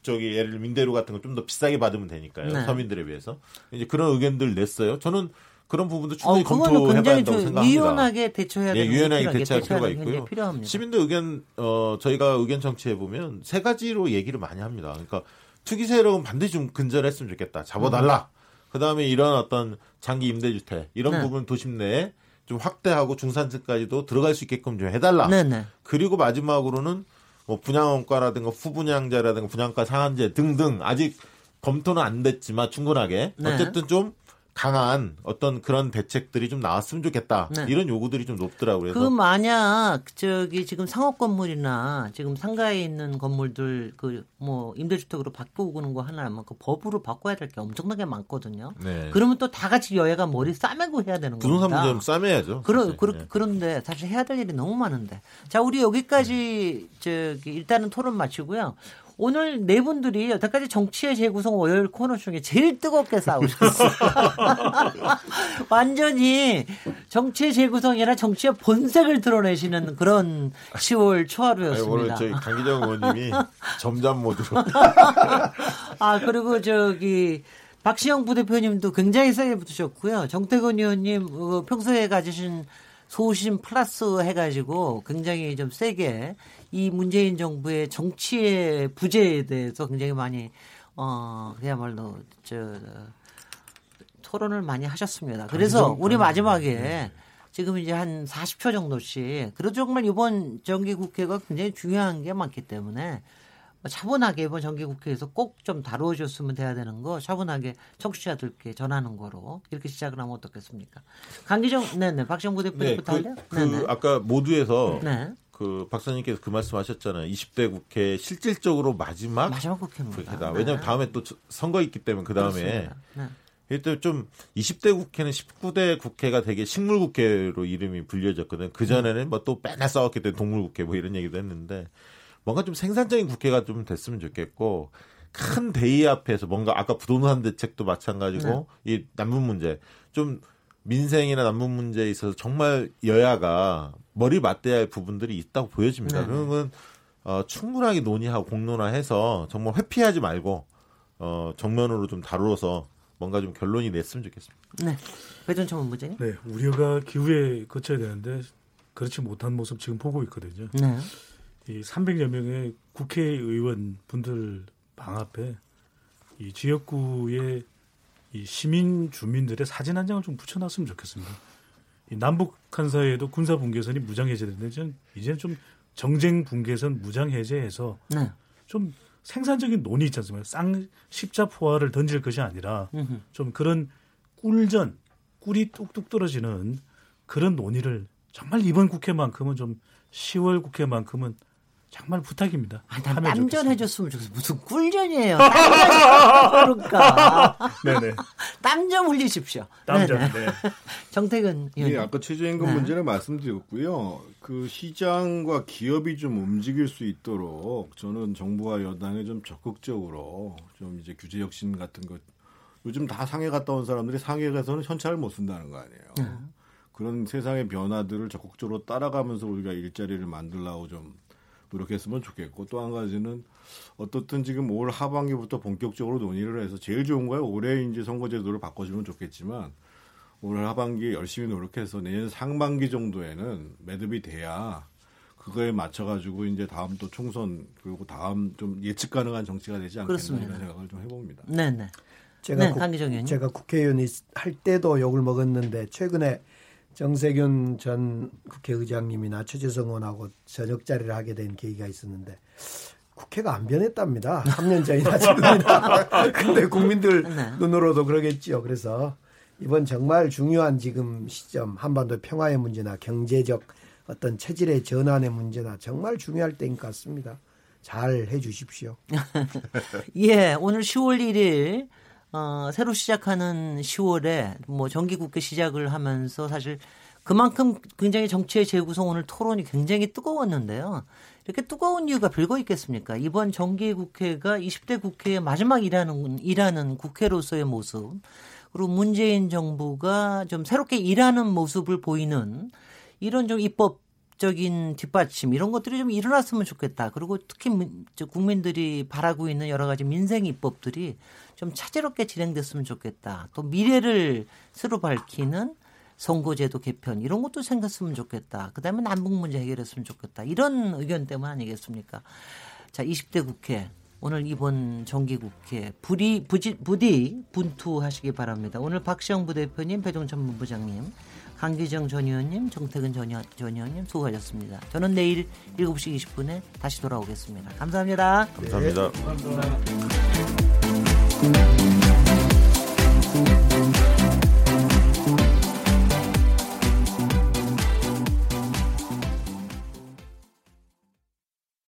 저기 예를 들면 민대료 같은 거좀더 비싸게 받으면 되니까요. 네. 서민들에 비해서 이제 그런 의견들 냈어요. 저는 그런 부분도 어, 충분히 그거는 검토해봐야 좀 생각합니다. 유연하게 대처해야 예, 되는 유연하게 필요하게 대처할 필요가 있고요. 필요합니다. 시민들 의견 어 저희가 의견 정치해 보면 세 가지로 얘기를 많이 합니다. 그러니까 투기 세력은 반드시 좀 근절했으면 좋겠다. 잡아달라. 그다음에 이런 어떤 장기 임대주택 이런 네. 부분 도심 내에 좀 확대하고 중산층까지도 들어갈 수 있게끔 좀 해달라. 네 네. 그리고 마지막으로는 뭐 분양원가라든가 후분양자라든가 분양가 상한제 등등 아직 검토는 안 됐지만 충분하게 네. 어쨌든 좀 강한 어떤 그런 대책들이 좀 나왔으면 좋겠다. 네. 이런 요구들이 좀 높더라고요. 그 만약 저기 지금 상업 건물이나 지금 상가에 있는 건물들 그 뭐 임대주택으로 바꾸는 거 하나면 그 법으로 바꿔야 될 게 엄청나게 많거든요. 네. 그러면 또 다 같이 여야가 머리 싸매고 해야 되는 부동산 겁니다. 문제 좀 싸매야죠. 그러. 그러, 예. 그런데 사실 해야 될 일이 너무 많은데. 자, 우리 여기까지 저기 일단은 토론 마치고요. 오늘 네 분들이 여태까지 정치의 재구성 월요일 코너 중에 제일 뜨겁게 싸우셨어요. *laughs* 완전히 정치의 재구성이라 정치의 본색을 드러내시는 그런 10월 아니, 초하루였습니다. 오늘 저희 강기정 의원님이 점잠 모드로 *laughs* 아, 그리고 저기 박시영 부대표님도 굉장히 세게 붙으셨고요. 정태근 의원님 어, 평소에 가지신 소신 플러스 해가지고 굉장히 좀 세게 이 문재인 정부의 정치의 부재에 대해서 굉장히 많이 어 그야말로 저 토론을 많이 하셨습니다. 그래서 우리 마지막에 지금 이제 한 40초 정도씩 그래도 정말 이번 정기 국회가 굉장히 중요한 게 많기 때문에 뭐 차분하게 이번 정기국회에서 꼭 좀 다루어줬으면 돼야 되는 거 차분하게 청취자들께 전하는 거로 이렇게 시작을 하면 어떻겠습니까? 강기정, 네네, 박정부 네, 대표님부터 그, 할래요? 그 네네. 아까 모두에서 네. 그 박사님께서 그 말씀하셨잖아요. 20대 국회 실질적으로 마지막 마지막 국회입니다. 네. 왜냐하면 다음에 또 선거 있기 때문에 그 다음에. 네. 일단 좀 20대 국회는 19대 국회가 되게 식물 국회로 이름이 불려졌거든. 그 전에는 뭐 또 맨날 싸웠기 때문에 동물 국회 뭐 이런 얘기도 했는데 뭔가 좀 생산적인 국회가 좀 됐으면 좋겠고 큰 대의 앞에서 뭔가 아까 부동산 대책도 마찬가지고 이 남북 문제 좀 민생이나 남북 문제에 있어서 정말 여야가 머리 맞대야 할 부분들이 있다고 보여집니다. 네. 그러면 어, 충분하게 논의하고 공론화해서 정말 회피하지 말고 어, 정면으로 좀 다루어서 뭔가 좀 결론이 냈으면 좋겠습니다. 네. 배전청 본부장님. 네, 우려가 기후에 거쳐야 되는데 그렇지 못한 모습 지금 보고 있거든요. 네. 이 300여 명의 국회의원 분들 방 앞에 이 지역구의 이 시민 주민들의 사진 한 장을 좀 붙여놨으면 좋겠습니다. 이 남북 한 사이에도 군사 분계선이 무장 해제되는데 저는 이제는 좀 정쟁 분계선 무장 해제해서 네. 좀 생산적인 논의 있지 않습니까? 쌍 십자포화를 던질 것이 아니라. 좀 그런 꿀전 꿀이 뚝뚝 떨어지는 그런 논의를 정말 이번 국회만큼은 좀 10월 국회만큼은 정말 부탁입니다. 아, 난 땀전. 해줬으면 좋겠어. 무슨 꿀전이에요. 땀전 그러니까. *laughs* 네네. 땀좀 흘리십시오. 땀전. 네. *laughs* 정태근 예. 아까 최저임금 네. 문제를 말씀드렸고요. 그 시장과 기업이 좀 움직일 수 있도록 저는 정부와 여당이 좀 적극적으로 좀 이제 규제 혁신 같은 것 요즘 다 상해 갔다 온 사람들이 상해 가서는 현찰을 못 쓴다는 거 아니에요. 네. 그런 세상의 변화들을 적극적으로 따라가면서 우리가 일자리를 만들라고 좀 노력했으면 좋겠고 또 한 가지는 어떻든 지금 올 하반기부터 본격적으로 논의를 해서 제일 좋은 거야 올해 이제 선거제도를 바꿔주면 좋겠지만 올 하반기에 열심히 노력해서 내년 상반기 정도에는 매듭이 돼야 그거에 맞춰가지고 이제 다음 또 총선 그리고 다음 좀 예측 가능한 정치가 되지 않겠나 그렇습니다. 이런 생각을 좀 해봅니다. 네네. 제가 네, 국- 강기정 의원님. 제가 국회의원이 할 때도 욕을 먹었는데 최근에 정세균 전 국회의장님이나 최재성 의원하고 저녁 자리를 하게 된 계기가 있었는데 국회가 안 변했답니다. 3년 전이나 지금이나. 근데 국민들 네. 눈으로도 그러겠지요. 그래서 이번 정말 중요한 지금 시점 한반도 평화의 문제나 경제적 어떤 체질의 전환의 문제나 정말 중요할 때인 것 같습니다. 잘 해주십시오. *laughs* 예, 오늘 10월 1일 어, 새로 시작하는 10월에 뭐 정기국회 시작을 하면서 사실 그만큼 굉장히 정치의 재구성 오늘 토론이 굉장히 뜨거웠는데요. 이렇게 뜨거운 이유가 별거 있겠습니까? 이번 정기국회가 20대 국회의 마지막 일하는 일하는 국회로서의 모습 그리고 문재인 정부가 좀 새롭게 일하는 모습을 보이는 이런 좀 입법 적인 뒷받침 이런 것들이 좀 일어났으면 좋겠다. 그리고 특히 국민들이 바라고 있는 여러 가지 민생 입법들이 좀 차질없게 진행됐으면 좋겠다. 또 미래를 새로 밝히는 선거제도 개편 이런 것도 생겼으면 좋겠다. 그다음에 남북 문제 해결했으면 좋겠다. 이런 의견 때문 아니겠습니까? 자, 20대 국회 오늘 이번 정기국회 부디 부디 분투하시기 바랍니다. 오늘 박시영 부대표님, 배종찬 본부장님, 강기정 전 의원님, 정태근 전, 전 의원님 수고하셨습니다. 저는 내일 7시 20분에 다시 돌아오겠습니다. 감사합니다. 감사합니다. 네, 감사합니다.